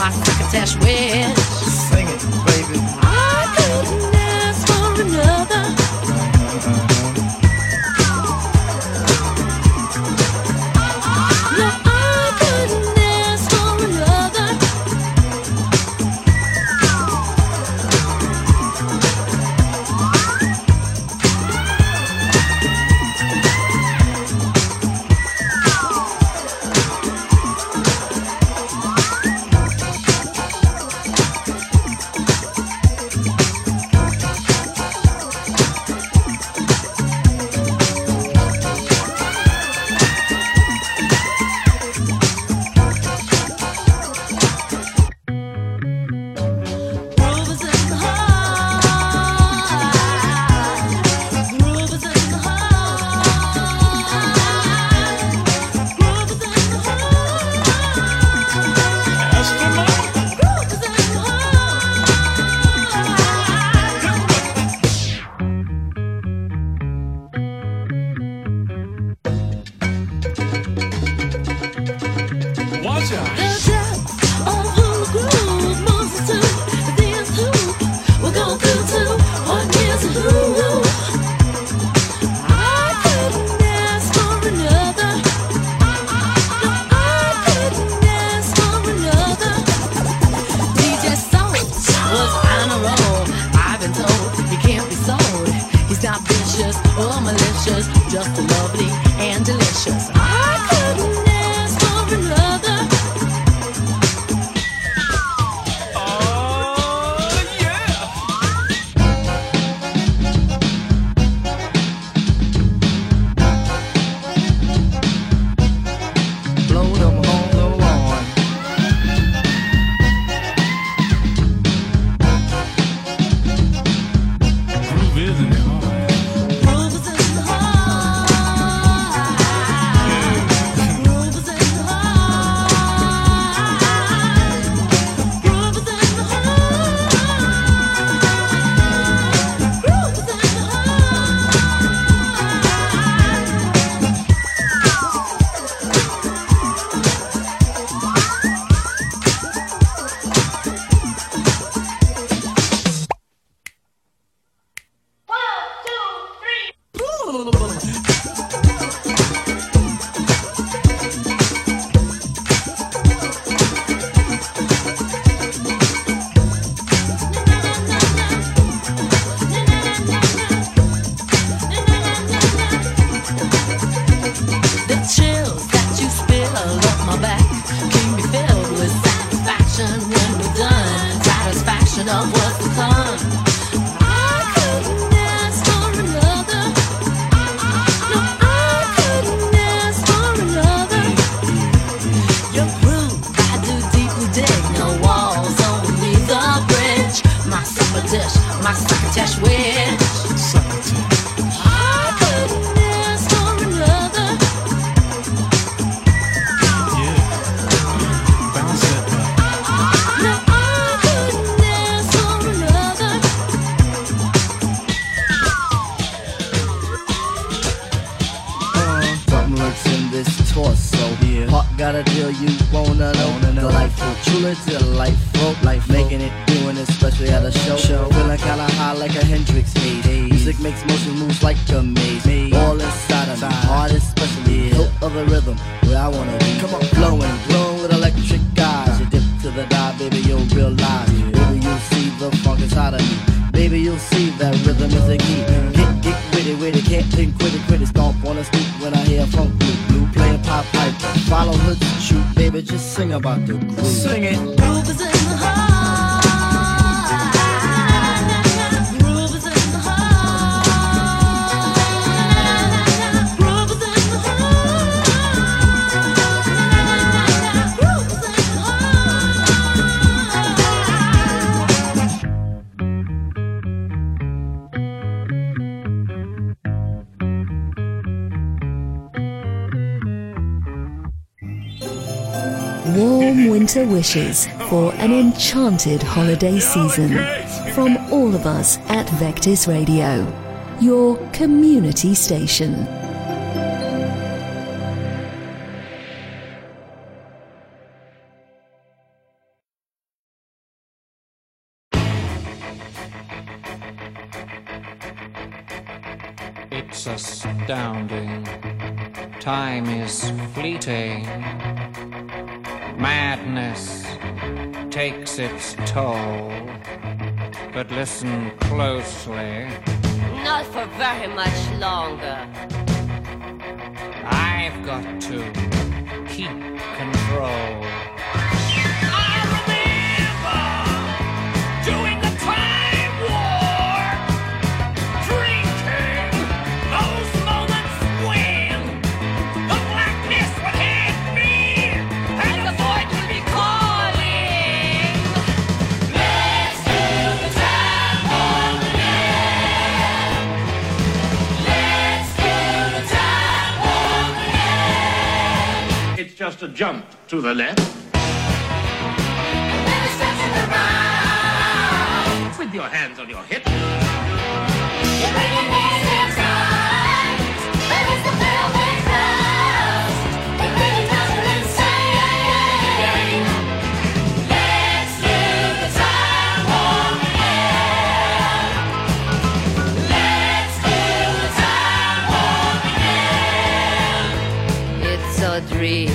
Dish, my crocketesh wish. So got a deal you wanna know. Delightful, truly delightful. Life making it, doing it, especially at a show. show. Feeling kinda high like a Hendrix haze. Music makes motion moves like a maze. All inside of me, heart especially. Hilt of the rhythm, where I wanna be. Come on, flowing, glowing with electric eyes. You dip to the dive, baby, you'll realize. Baby, you'll see the funk inside of me. Baby, you'll see that rhythm is the key. Get, get with it, can't think, quit it, quit it. Stomp on the stoop when I hear funk blue pipe. Follow her to shoot, baby, just sing about the groove. Sing it. Groove is in the heart. Winter wishes for an enchanted holiday season from all of us at Vectis Radio, your community station. It's astounding. Time is fleeting. Madness takes its toll. But listen closely. Not for very much longer. I've got to keep control. Just a jump to the left. With your hands on your hips. Oh,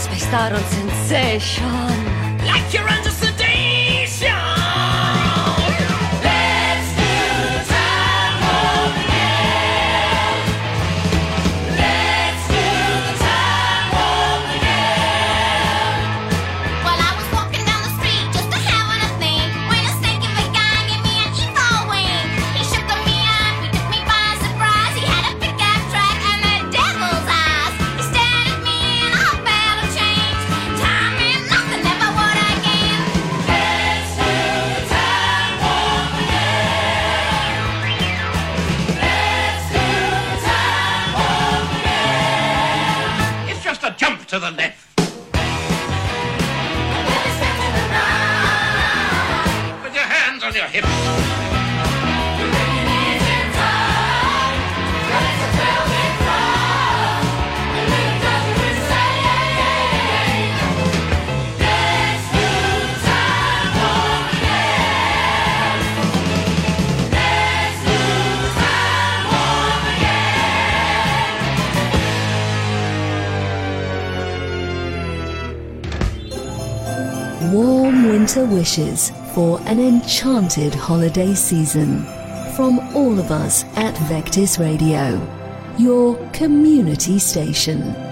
Spaced out on sensation. Like you're under Wishes for an enchanted holiday season from all of us at Vectis Radio, your community station.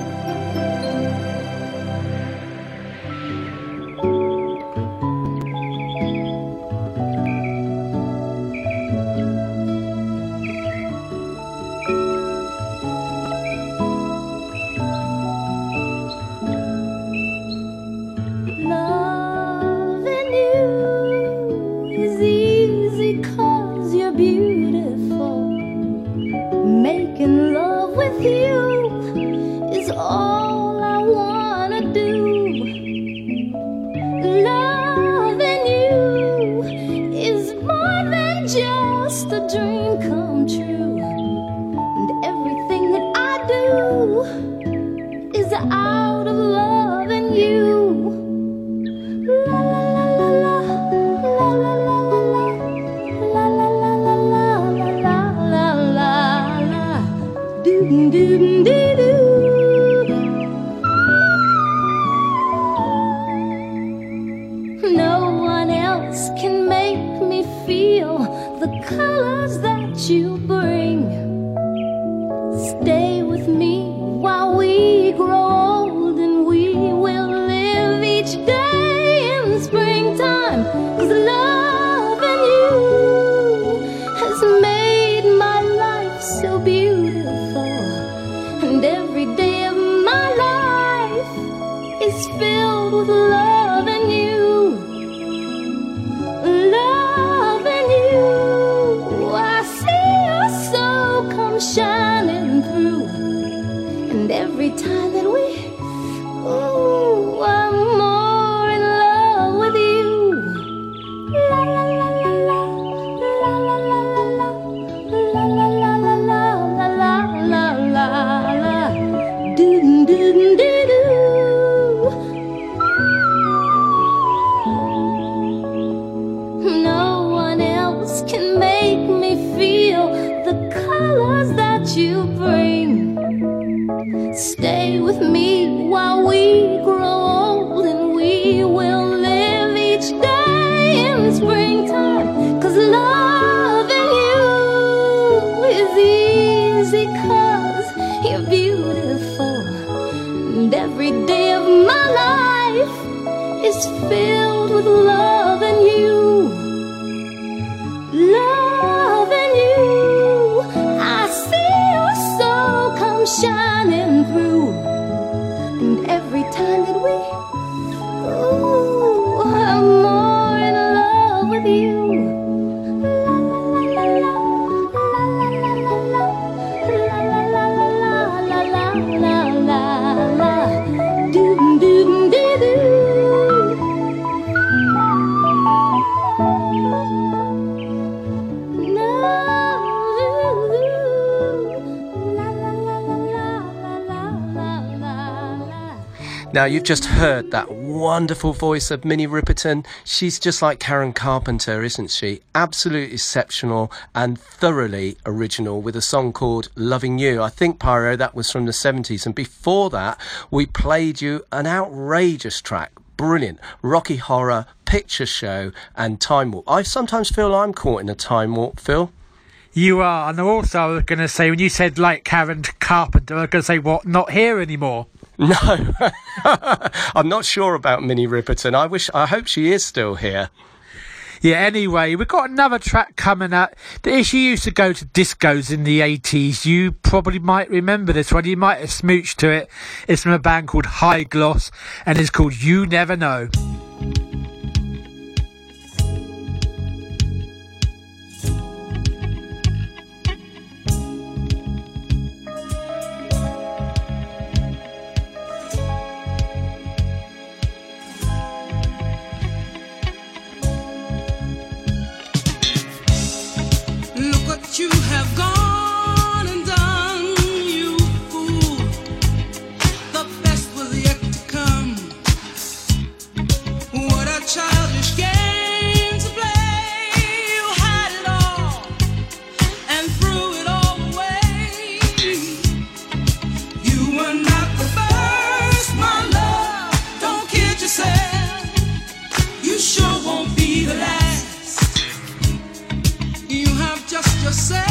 you've just heard that wonderful voice of Minnie Riperton. She's just like Karen Carpenter, isn't she? Absolutely exceptional and thoroughly original with a song called Loving You. I think, Pyro, that was from the 70s. And before that, we played you an outrageous track. Brilliant. Rocky Horror, Picture Show, and Time Warp. I sometimes feel I'm caught in a time warp, Phil. You are. And also, I was going to say, when you said like Karen Carpenter, I was going to say, what, not here anymore? No, I'm not sure about Minnie Riperton. I wish, I hope she is still here. Yeah, anyway, we've got another track coming up. If you used to go to discos in the 80s, you probably might remember this one. You might have smooched to it. It's from a band called Hi-Gloss and it's called You Never Know. just yourself.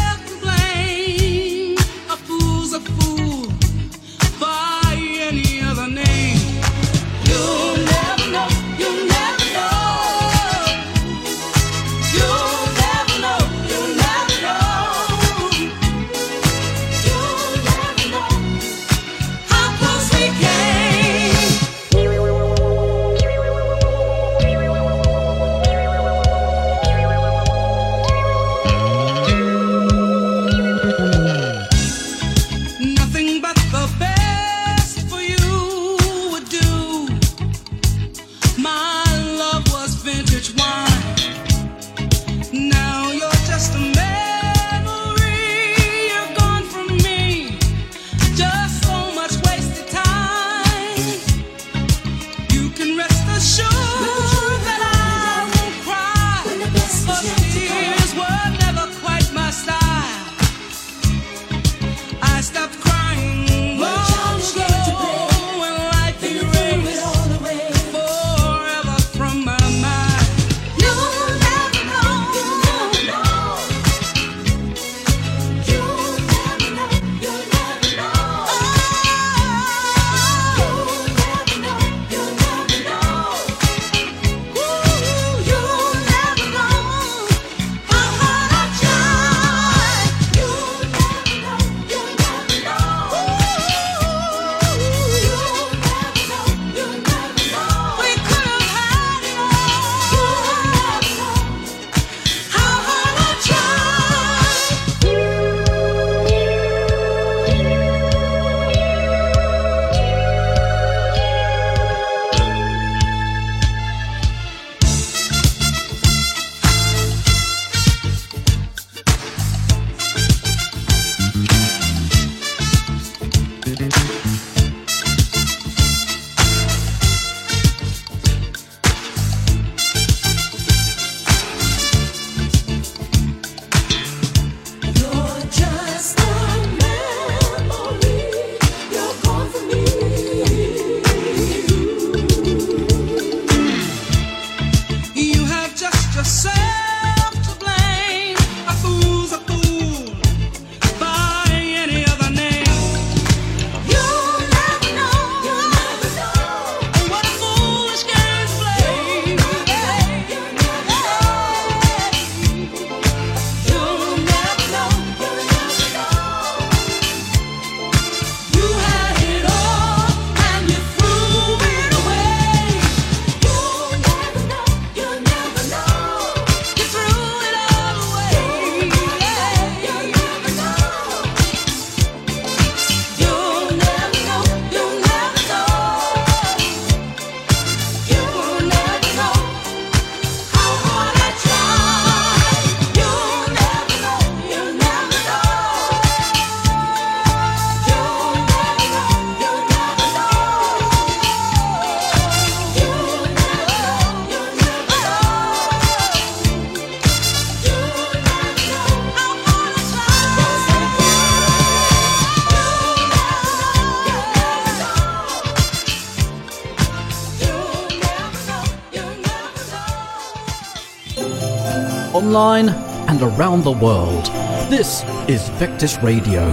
around the world. This is Vectis Radio,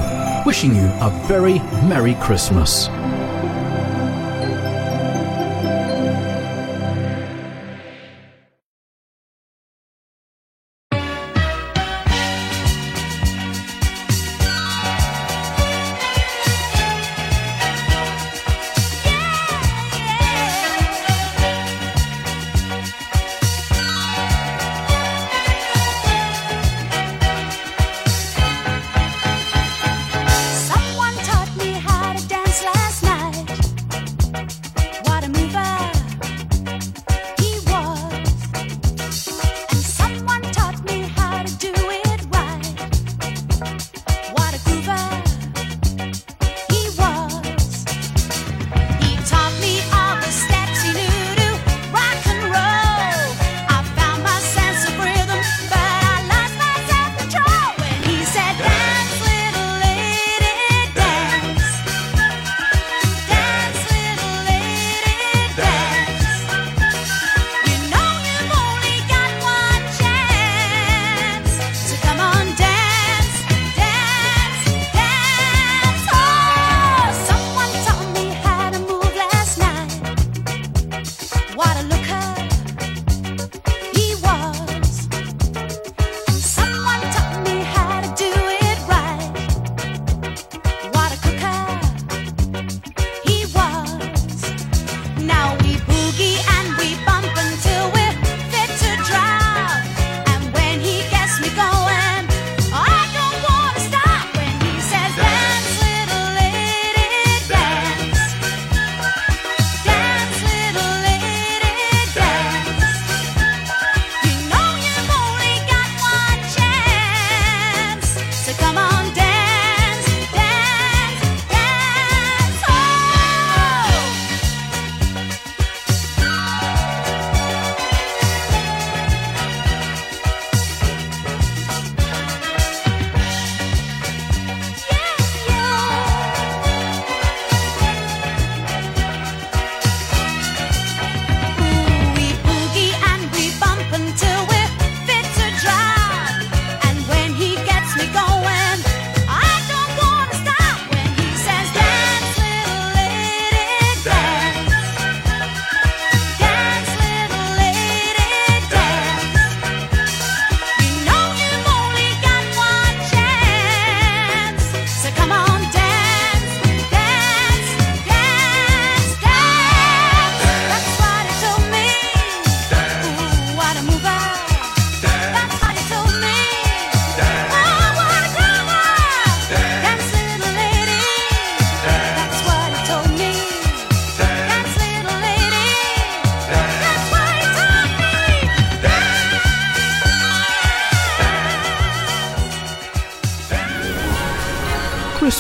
wishing you a very Merry Christmas.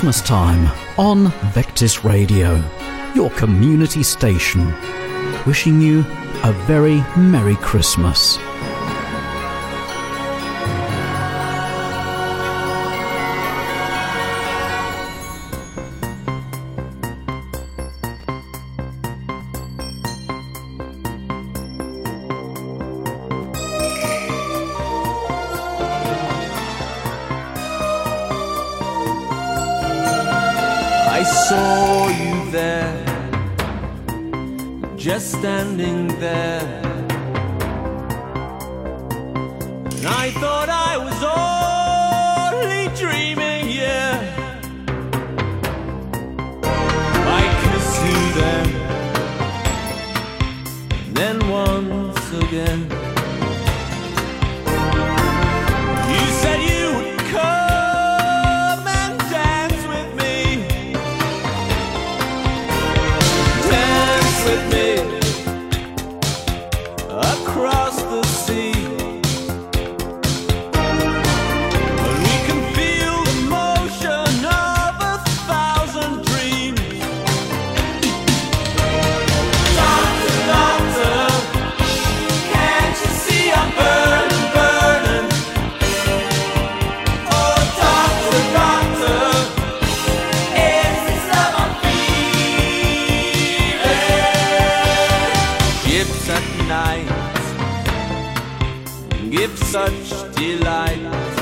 Christmas time on Vectis Radio, your community station. Wishing you a very Merry Christmas. night gives such delight.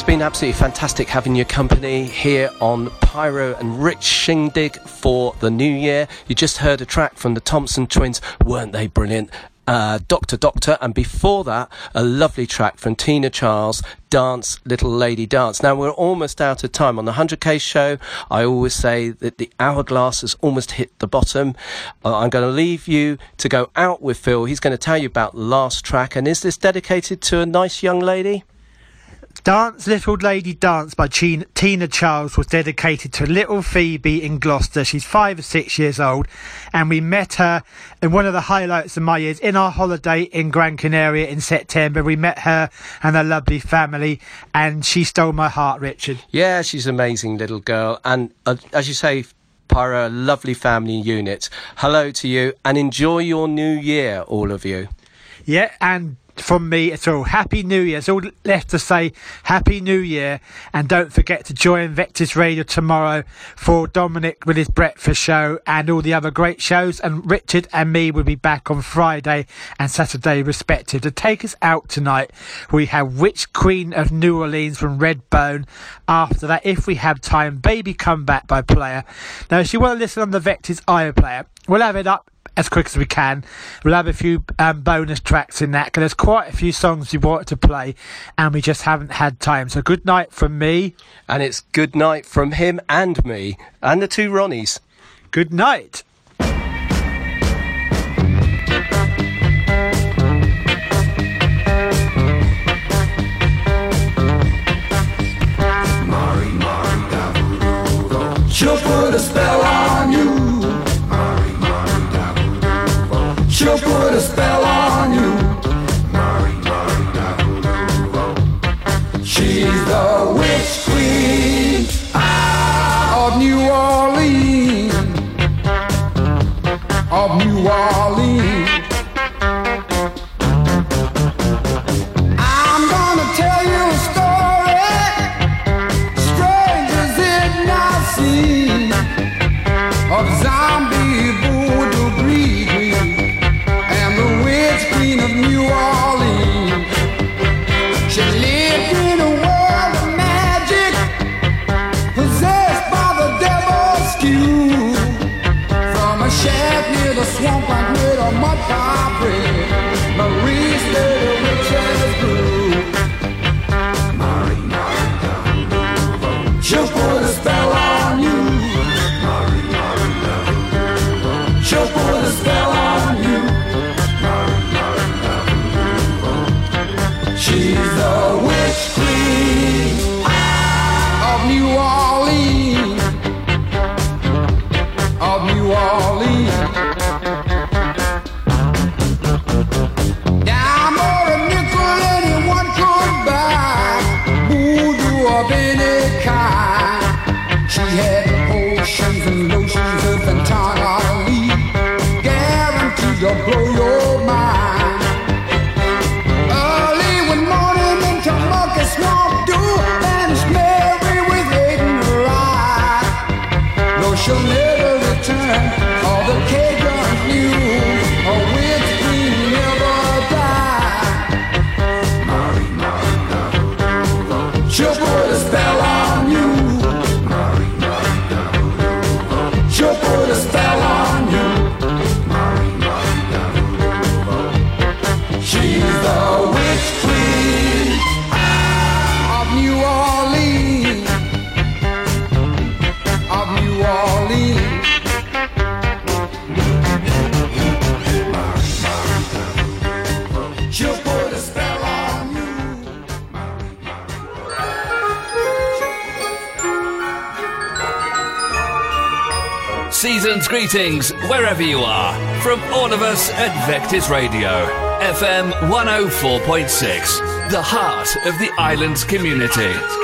It's been absolutely fantastic having your company here on Pyro and Rich Shindig for the new year. You just heard a track from the Thompson twins, weren't they brilliant? Uh, Doctor Doctor, and before that, a lovely track from Tina Charles, Dance Little Lady Dance. Now, we're almost out of time. On the 100k show, I always say that the hourglass has almost hit the bottom. Uh, I'm going to leave you to go out with Phil. He's going to tell you about the last track, and is this dedicated to a nice young lady? Dance Little Lady Dance by Tina, Tina Charles was dedicated to little Phoebe in Gloucester. She's five or six years old, and we met her in one of the highlights of my years in our holiday in Gran Canaria in September. We met her and her lovely family, and she stole my heart, Richard. Yeah, she's an amazing little girl. And uh, as you say, Pyro, a lovely family unit. Hello to you and enjoy your new year, all of you. Yeah, and from me, it's all Happy New Year. It's all left to say Happy New Year. And don't forget to join Vectis Radio tomorrow for Dominic with his breakfast show and all the other great shows. And Richard and me will be back on Friday and Saturday, respective. To take us out tonight, we have Witch Queen of New Orleans from Redbone. After that, if we have time, Baby Come Back by Player. Now, if you want to listen on the Vectis iPlayer, we'll have it up as quick as we can. We'll have a few um, bonus tracks in that because there's quite a few songs we wanted to play and we just haven't had time. So good night from me. And it's good night from him and me and the two Ronnies. Good night. She'll put a spell on you. She'll put a spell on you. She's the witch queen of New Orleans. Of New Orleans. Greetings, wherever you are, from all of us at Vectis Radio, FM 104.6, the heart of the island's community.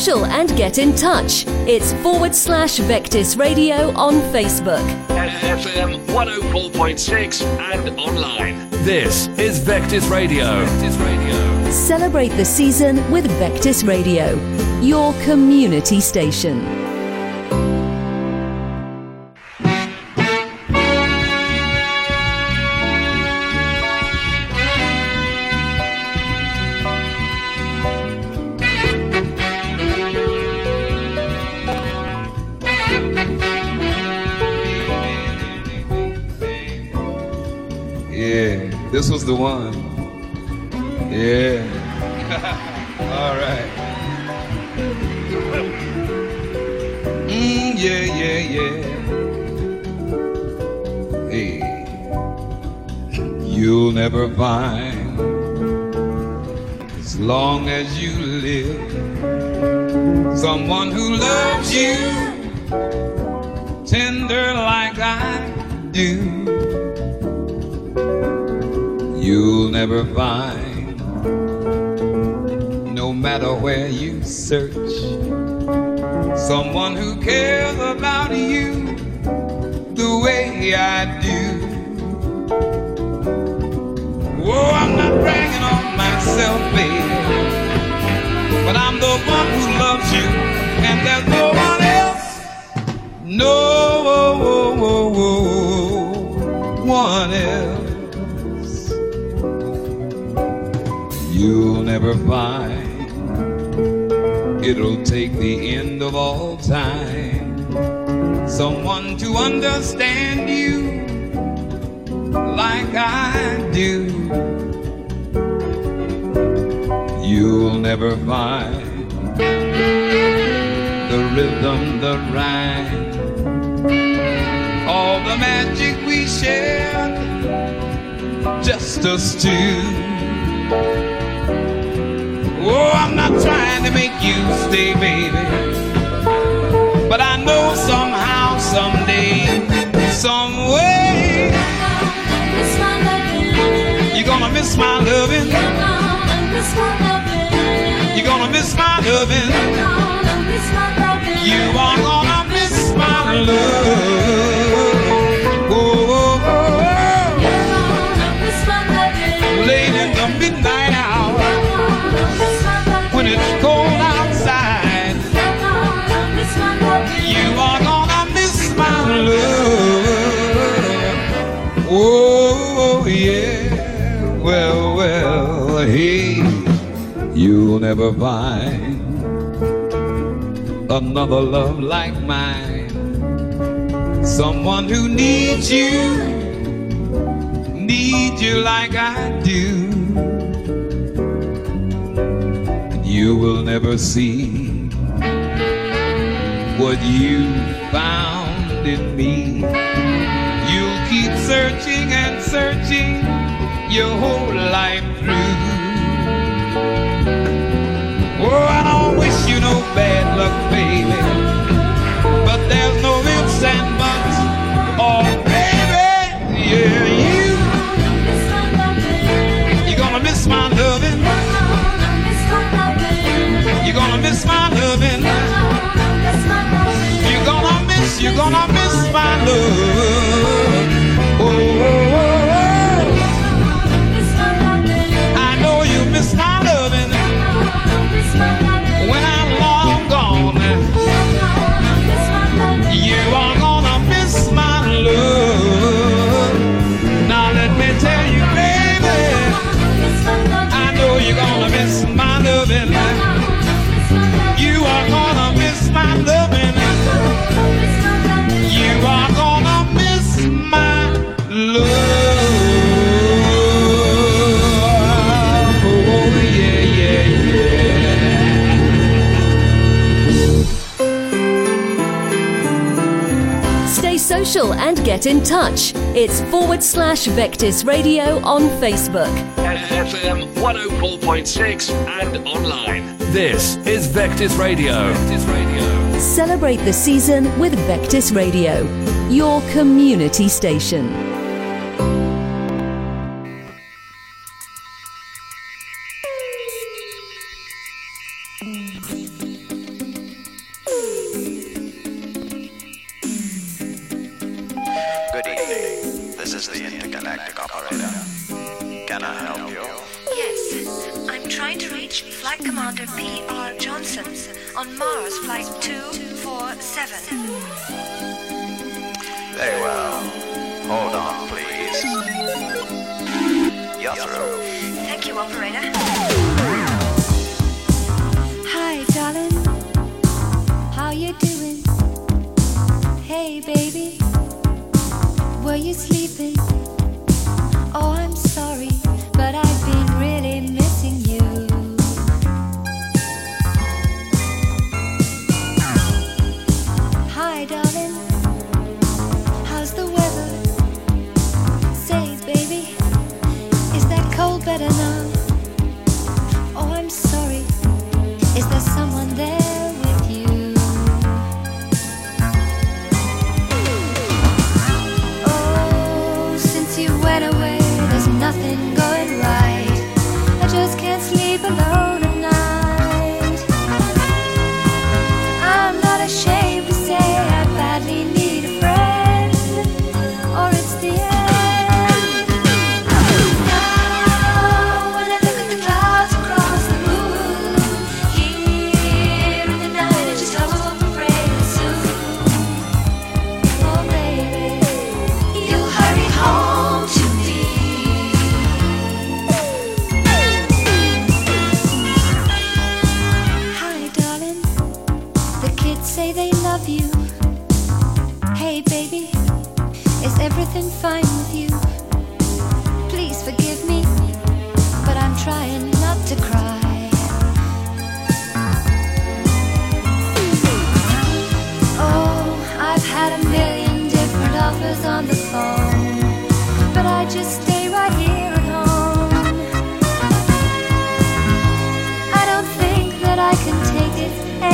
social and get in touch. It's forward slash Vectis Radio on Facebook. FM 104.6 and online. This is Vectis Radio. Vectis Radio. Celebrate the season with Vectis Radio, your community station. Someone who loves you tender like I do. You'll never find, no matter where you search, someone who cares about you the way I do. Oh, I'm not bragging on myself, baby but I'm the one who loves you, and there's no one else. No one else. You'll never find it'll take the end of all time someone to understand you like I do. You'll never find the rhythm, the rhyme, all the magic we shared, just us two. Oh, I'm not trying to make you stay, baby. But I know somehow, someday, you're gonna miss my loving. You're gonna miss my loving. You are gonna miss my love. Oh, oh, oh, oh. Late in the midnight hour, when it's cold outside, you are gonna miss my love. Oh, yeah. Well, well, hey, you'll never find another love like mine. Someone who needs you, needs you like I do. You will never see what you found in me. You'll keep searching and searching your whole life bad luck, baby. But there's no ifs and buts. Oh, baby, yeah, you. You're gonna miss my loving. You're gonna miss my loving. You're gonna miss, you're gonna miss my love. Social and get in touch. It's forward slash Vectis Radio on Facebook. FM 104.6 and online. This is Vectis Radio. Vectis Radio. Celebrate the season with Vectis Radio, your community station.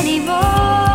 anymore.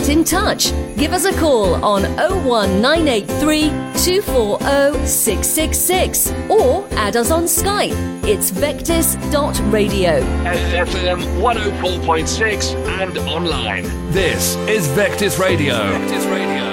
get in touch. Give us a call on 01983 240 666 or add us on Skype. It's vectis.radio. FM 104.6 and online. This is Vectis Radio. Vectis Radio.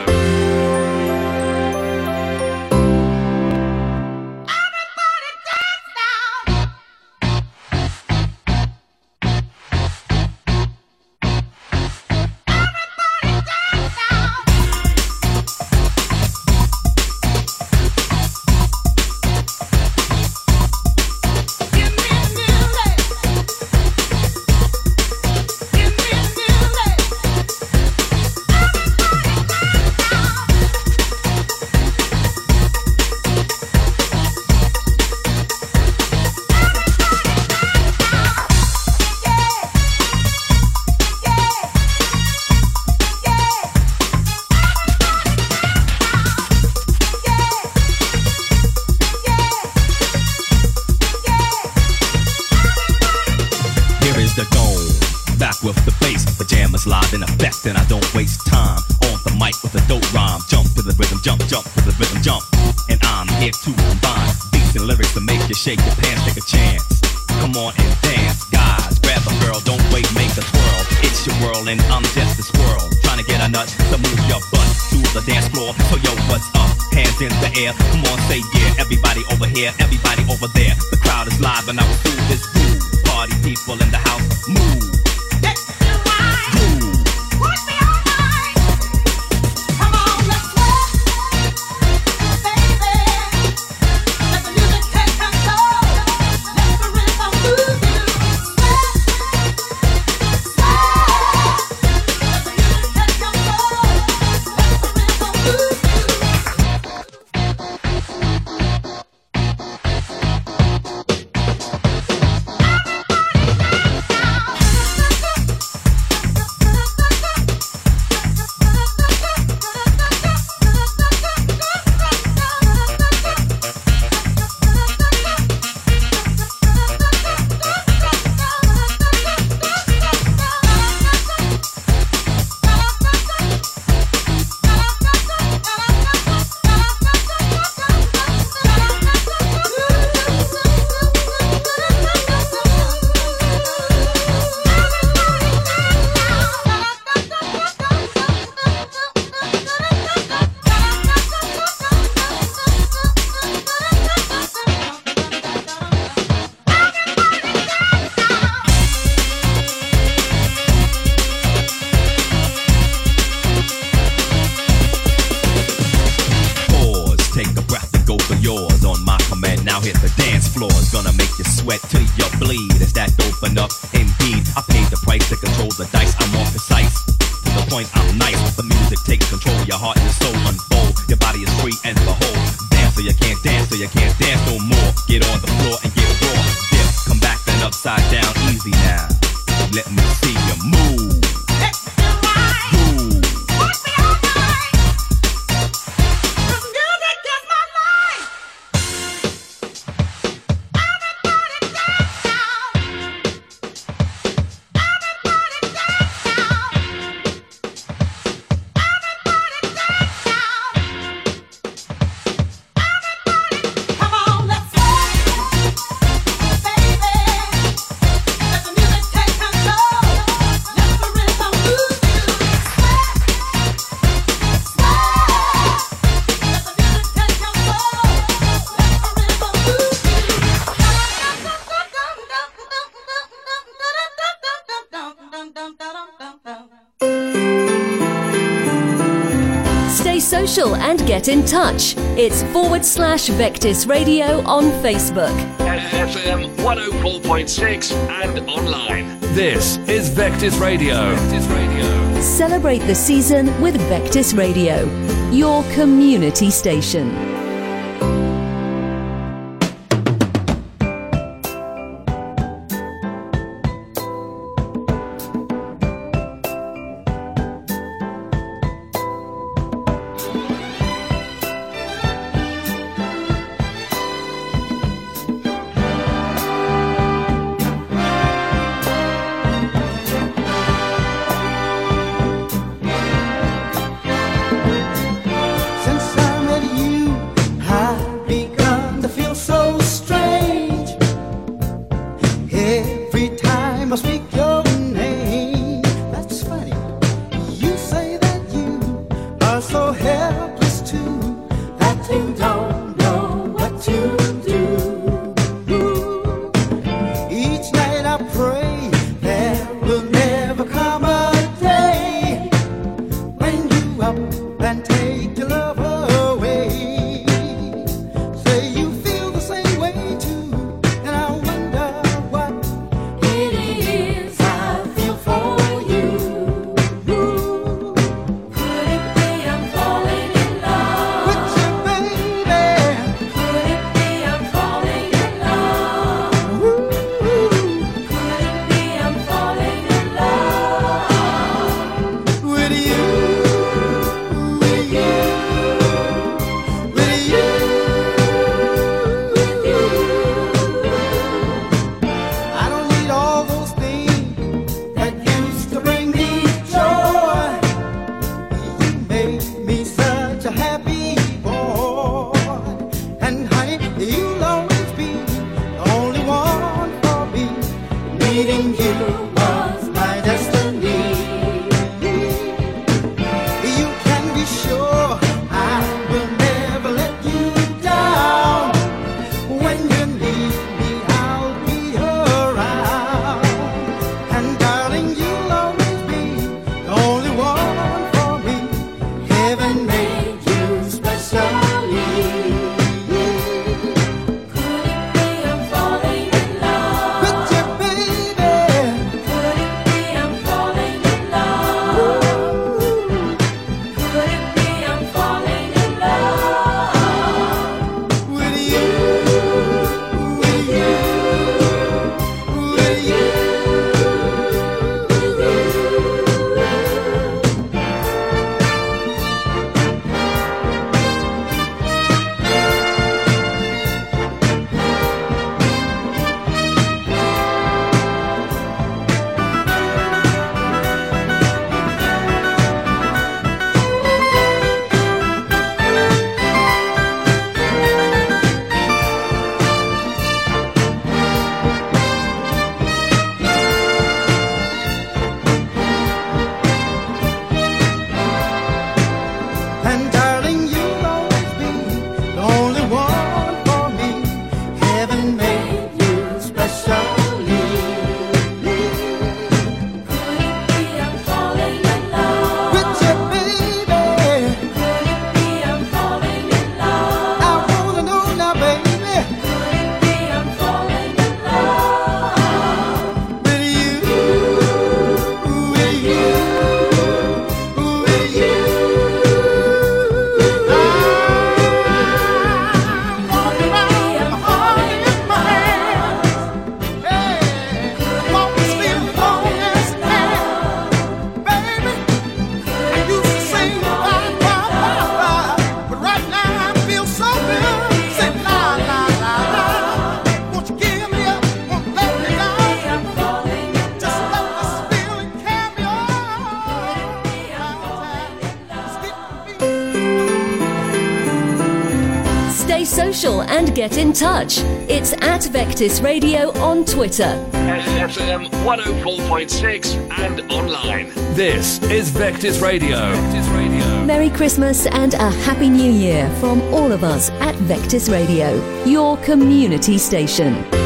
the air. Come on, say yeah. Everybody over here, everybody over there. The crowd is live and I will do this. move. Party people in the house, move. in touch. It's forward slash Vectis Radio on Facebook. At FM 104.6 and online. This is Vectis Radio. Vectis Radio. Celebrate the season with Vectis Radio, your community station. touch. It's at Vectis Radio on Twitter, SFM 104.6, and online. This is Vectis Radio. Vectis Radio. Merry Christmas and a Happy New Year from all of us at Vectis Radio, your community station.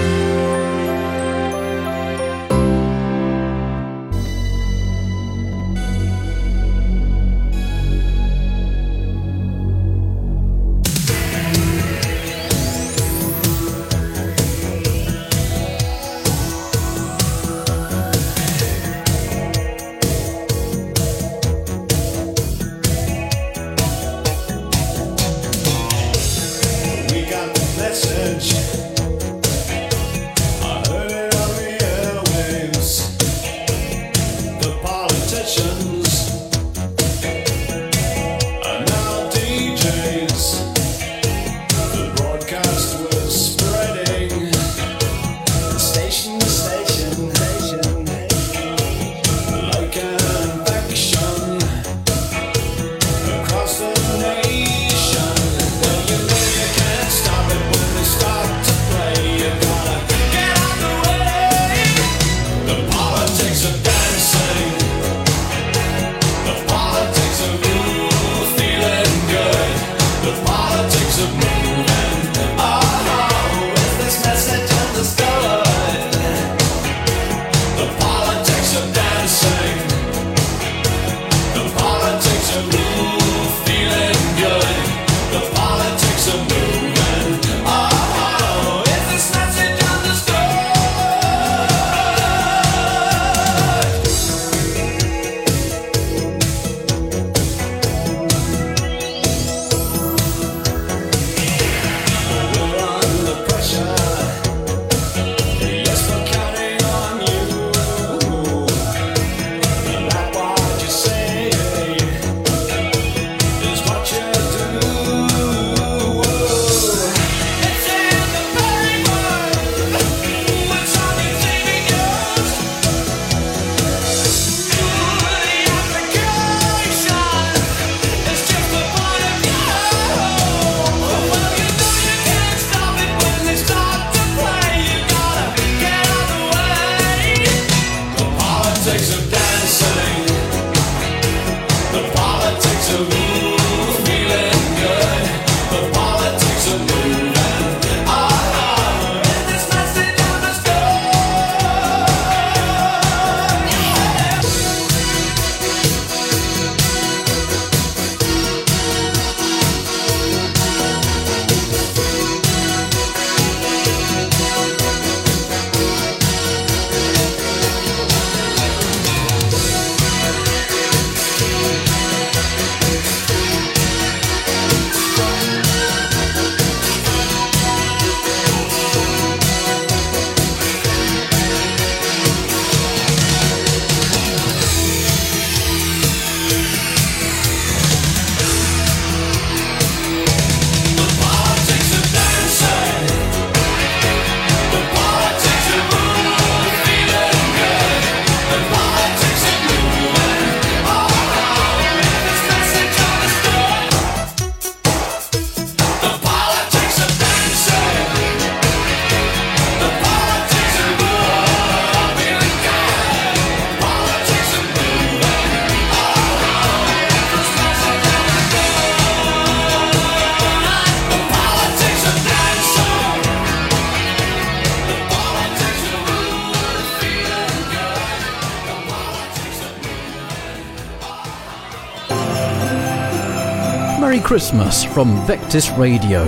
Christmas from Vectis Radio,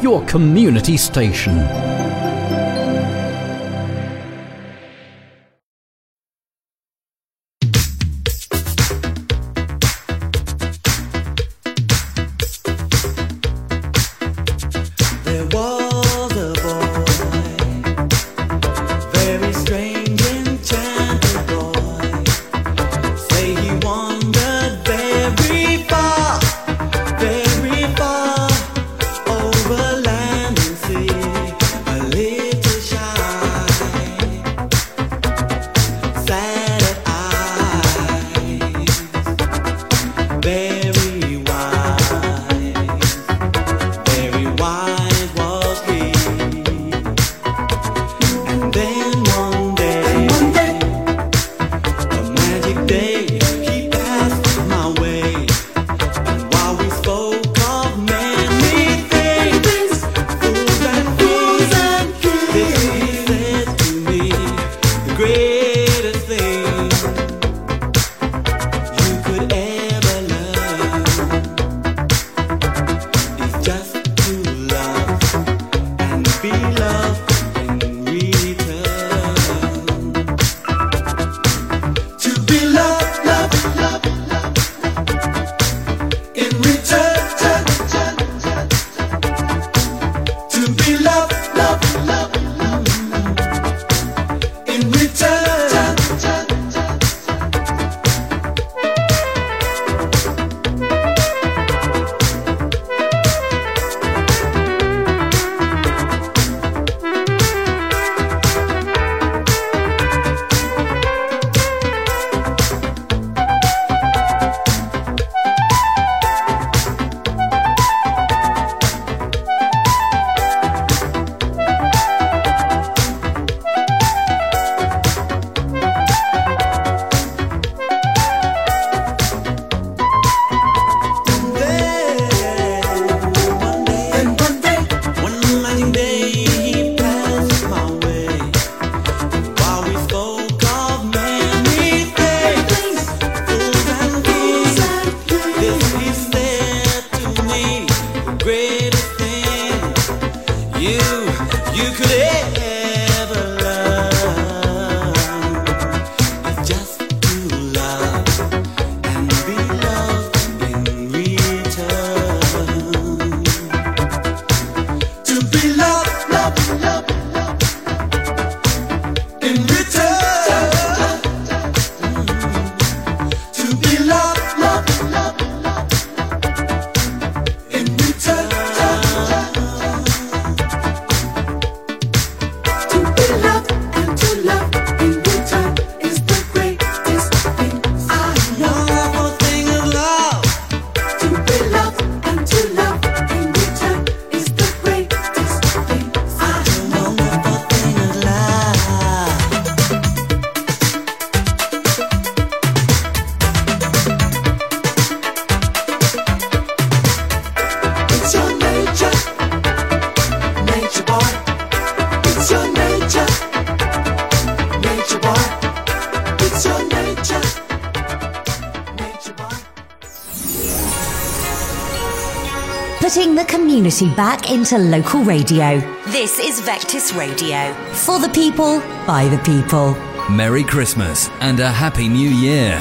your community station. Back into local radio. This is Vectis Radio. For the people, by the people. Merry Christmas and a Happy New Year.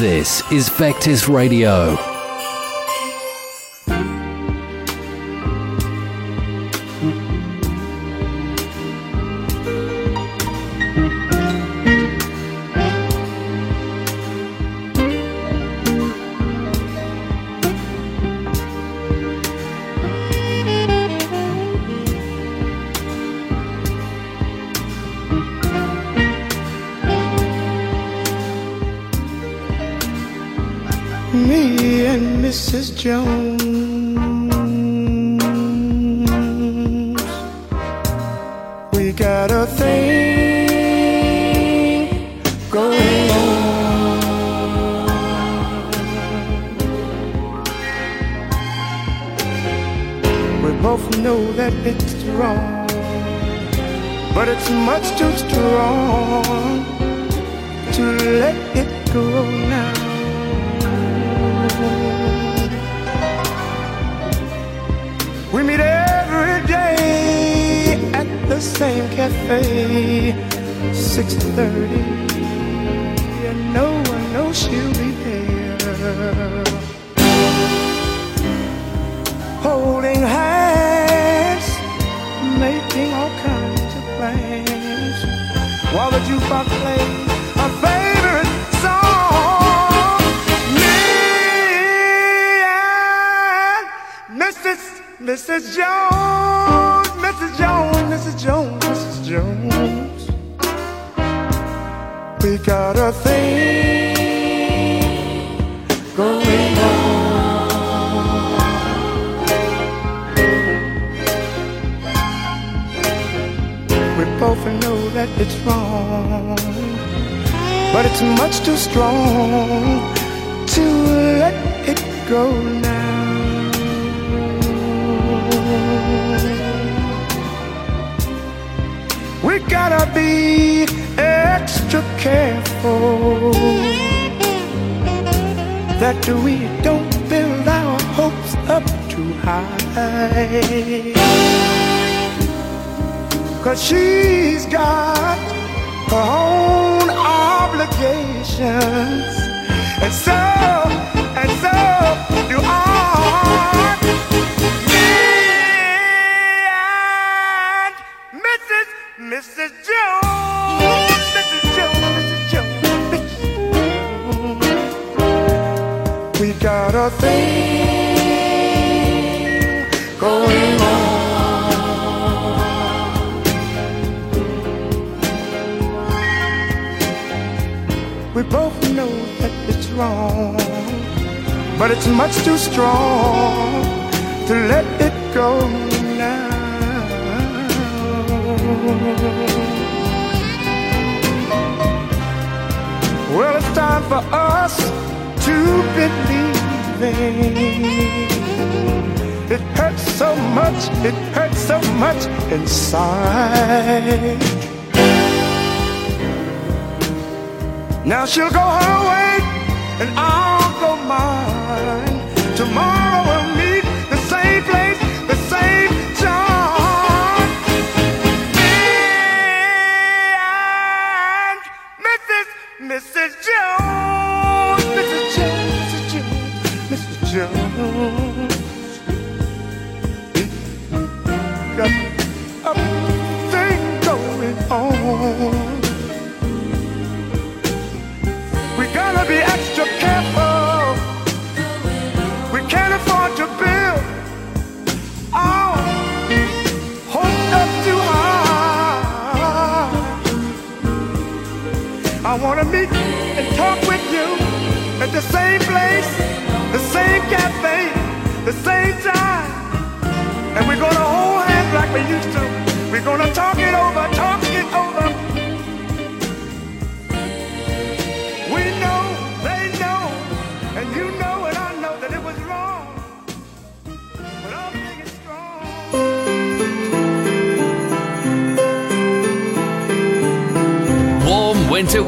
This is Vectis Radio.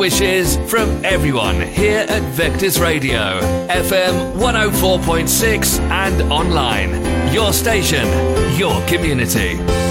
wishes from everyone here at Vectis Radio, FM 104.6 and online. Your station, your community.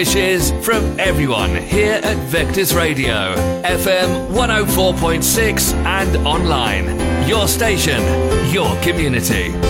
wishes from everyone here at Vectis Radio, FM 104.6 and online. Your station, your community.